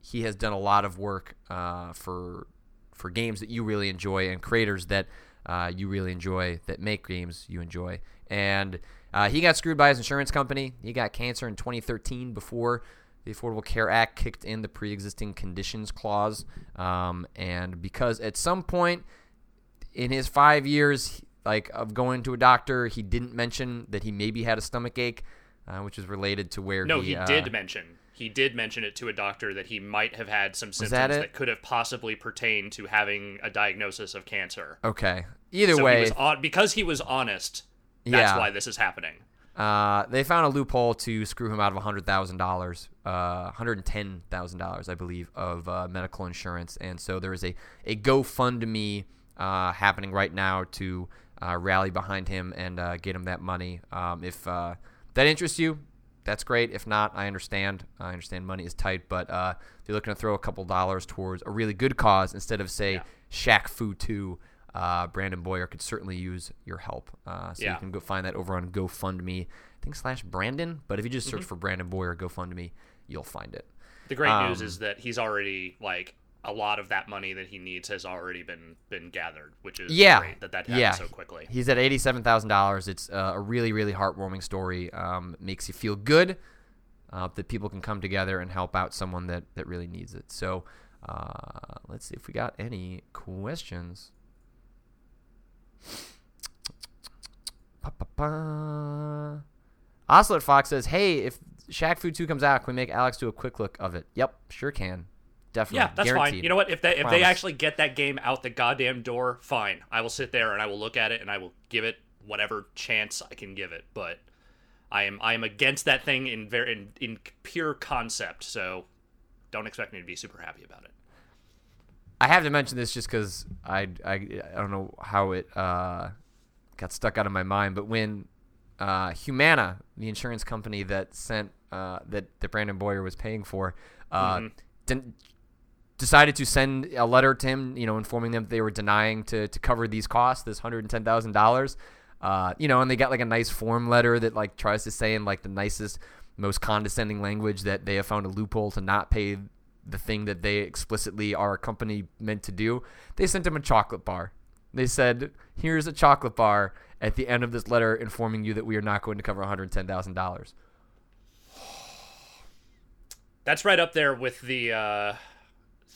he has done a lot of work uh, for for games that you really enjoy and creators that uh, you really enjoy that make games you enjoy. And uh, he got screwed by his insurance company. He got cancer in 2013 before the Affordable Care Act kicked in the pre-existing conditions clause. Um, and because at some point in his five years like of going to a doctor, he didn't mention that he maybe had a stomach ache, uh, which is related to where
No,
he,
he
uh,
did mention. He did mention it to a doctor that he might have had some symptoms
that
that, could have possibly pertained to having a diagnosis of cancer.
Okay. Either
so
way,
he was on, because he was honest. That's
Yeah.
why this is happening.
Uh, they found a loophole to screw him out of hundred thousand dollars, uh, hundred and ten thousand dollars, I believe, of uh, medical insurance, and so there is a a GoFundMe uh, happening right now to uh, rally behind him and uh, get him that money. Um, if uh, that interests you, that's great. If not, I understand. I understand money is tight, but uh, they're looking to throw a couple dollars towards a really good cause instead of say
Yeah.
Shaq Fu Two. Uh, Brandon Boyer could certainly use your help. Uh, so
Yeah.
you can go find that over on GoFundMe. I think slash Brandon, but if you just search
Mm-hmm.
for Brandon Boyer GoFundMe, you'll find it.
The great news
Um,
is that he's already like a lot of that money that he needs has already been been gathered, which is
Yeah,
great that that happened
yeah.
so quickly.
He's at eighty-seven thousand dollars. It's uh, a really, really heartwarming story. Um, makes you feel good uh, that people can come together and help out someone that that really needs it. So uh, let's see if we got any questions. Ba-ba-ba. Ocelot Fox says, "Hey, if Shaq Fu 2 comes out, can we make Alex do a quick look of it?" Yep, sure can. Definitely.
Yeah, that's
Guaranteed.
fine. You know what? If they if
Promise.
they actually get that game out the goddamn door, fine. I will sit there and I will look at it and I will give it whatever chance I can give it. But I am I am against that thing in very in, in pure concept. So don't expect me to be super happy about it.
I have to mention this just because I, I I don't know how it uh, got stuck out of my mind, but when uh, Humana, the insurance company that sent uh, that that Brandon Boyer was paying for, uh,
Mhm.
den- decided to send a letter to him, you know, informing them that they were denying to to cover these costs, this hundred and ten thousand dollars. Uh, you know, and they got like a nice form letter that like tries to say in like the nicest, most condescending language that they have found a loophole to not pay the thing that they explicitly are a company meant to do. They sent him a chocolate bar. They said, "Here's a chocolate bar at the end of this letter informing you that we are not going to cover one hundred ten thousand dollars."
That's right up there with the uh,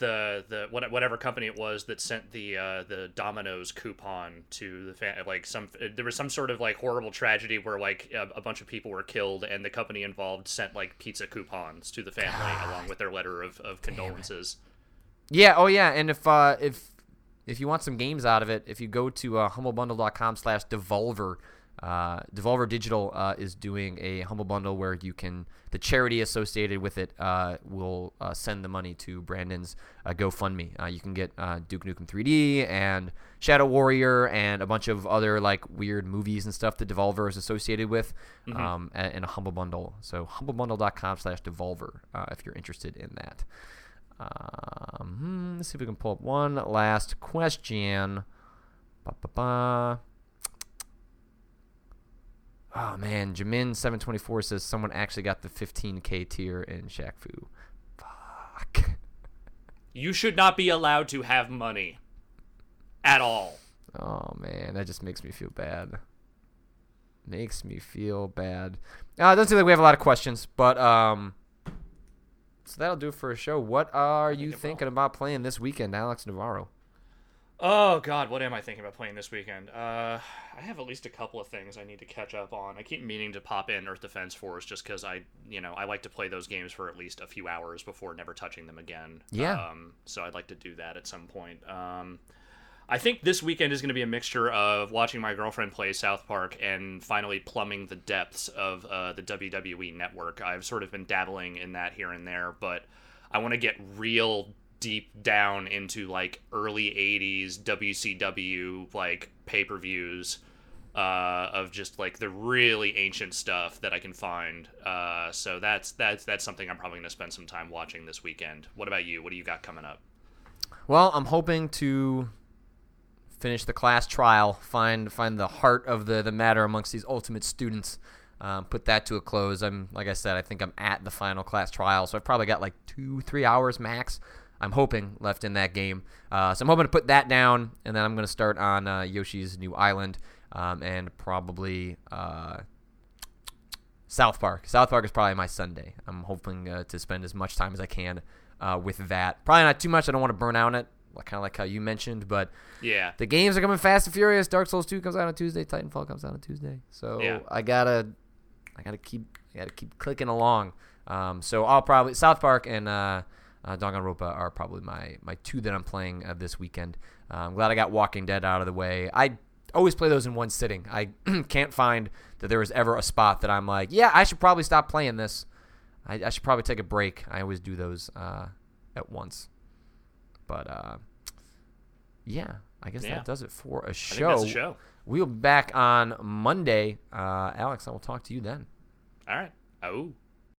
the the whatever company it was that sent the uh, the Domino's coupon to the fan. Like some there was some sort of like horrible tragedy where like a, a bunch of people were killed and the company involved sent like pizza coupons to the family along with their letter of, of condolences.
Yeah, oh yeah, and if uh, if if you want some games out of it, if you go to uh, humblebundle.com slash devolver, uh, Devolver Digital uh, is doing a humble bundle where you can the charity associated with it uh, will uh, send the money to Brandon's uh, GoFundMe. Uh, you can get uh, Duke Nukem 3D and Shadow Warrior and a bunch of other like weird movies and stuff that Devolver is associated with um, a- in a humble bundle. So humblebundle.com slash Devolver uh, if you're interested in that. Um, hmm, let's see if we can pull up one last question. Ba-ba-ba. Oh man, Jamin seven twenty four says someone actually got the fifteen k tier in Shaq Fu. Fuck.
You should not be allowed to have money at all.
Oh man, that just makes me feel bad. Makes me feel bad. Uh, it doesn't seem like we have a lot of questions, but um, so that'll do it for a show. What are you thinking about playing this weekend, Alex Navarro?
Oh God, what am I thinking about playing this weekend? Uh, I have at least a couple of things I need to catch up on. I keep meaning to pop in Earth Defense Force just because I, you know, I like to play those games for at least a few hours before never touching them again.
Yeah.
Um, so I'd like to do that at some point. Um, I think this weekend is going to be a mixture of watching my girlfriend play South Park and finally plumbing the depths of uh, the WWE network. I've sort of been dabbling in that here and there, but I want to get real deep down into like early 80s WCW like pay-per-views uh, of just like the really ancient stuff that I can find. Uh, so that's that's that's something I'm probably going to spend some time watching this weekend. What about you? What do you got coming up?
Well, I'm hoping to finish the class trial, find find the heart of the the matter amongst these ultimate students. Um, put that to a close. I'm like I said, I think I'm at the final class trial, so I've probably got like two, three hours max. I'm hoping left in that game. Uh, so I'm hoping to put that down, and then I'm going to start on uh, Yoshi's New Island, um, and probably uh, South Park. South Park is probably my Sunday. I'm hoping uh, to spend as much time as I can uh, with that. Probably not too much. I don't want to burn out on it, kind of like how you mentioned, but
Yeah.
the games are coming fast and furious. Dark Souls 2 comes out on Tuesday. Titanfall comes out on Tuesday. So
Yeah.
I gotta, I gotta keep, I gotta keep clicking along. Um, so I'll probably South Park and uh, Danganronpa are probably my my two that I'm playing uh, this weekend. Uh, I'm glad I got Walking Dead out of the way. I always play those in one sitting. I can't find that there was ever a spot that I'm like, yeah, I should probably stop playing this. I, I should probably take a break. I always do those uh, at once. But uh, yeah, I guess
Yeah.
that does it for a show.
the show.
We'll be back on Monday. Uh, Alex, I will talk to you then.
All right. Oh.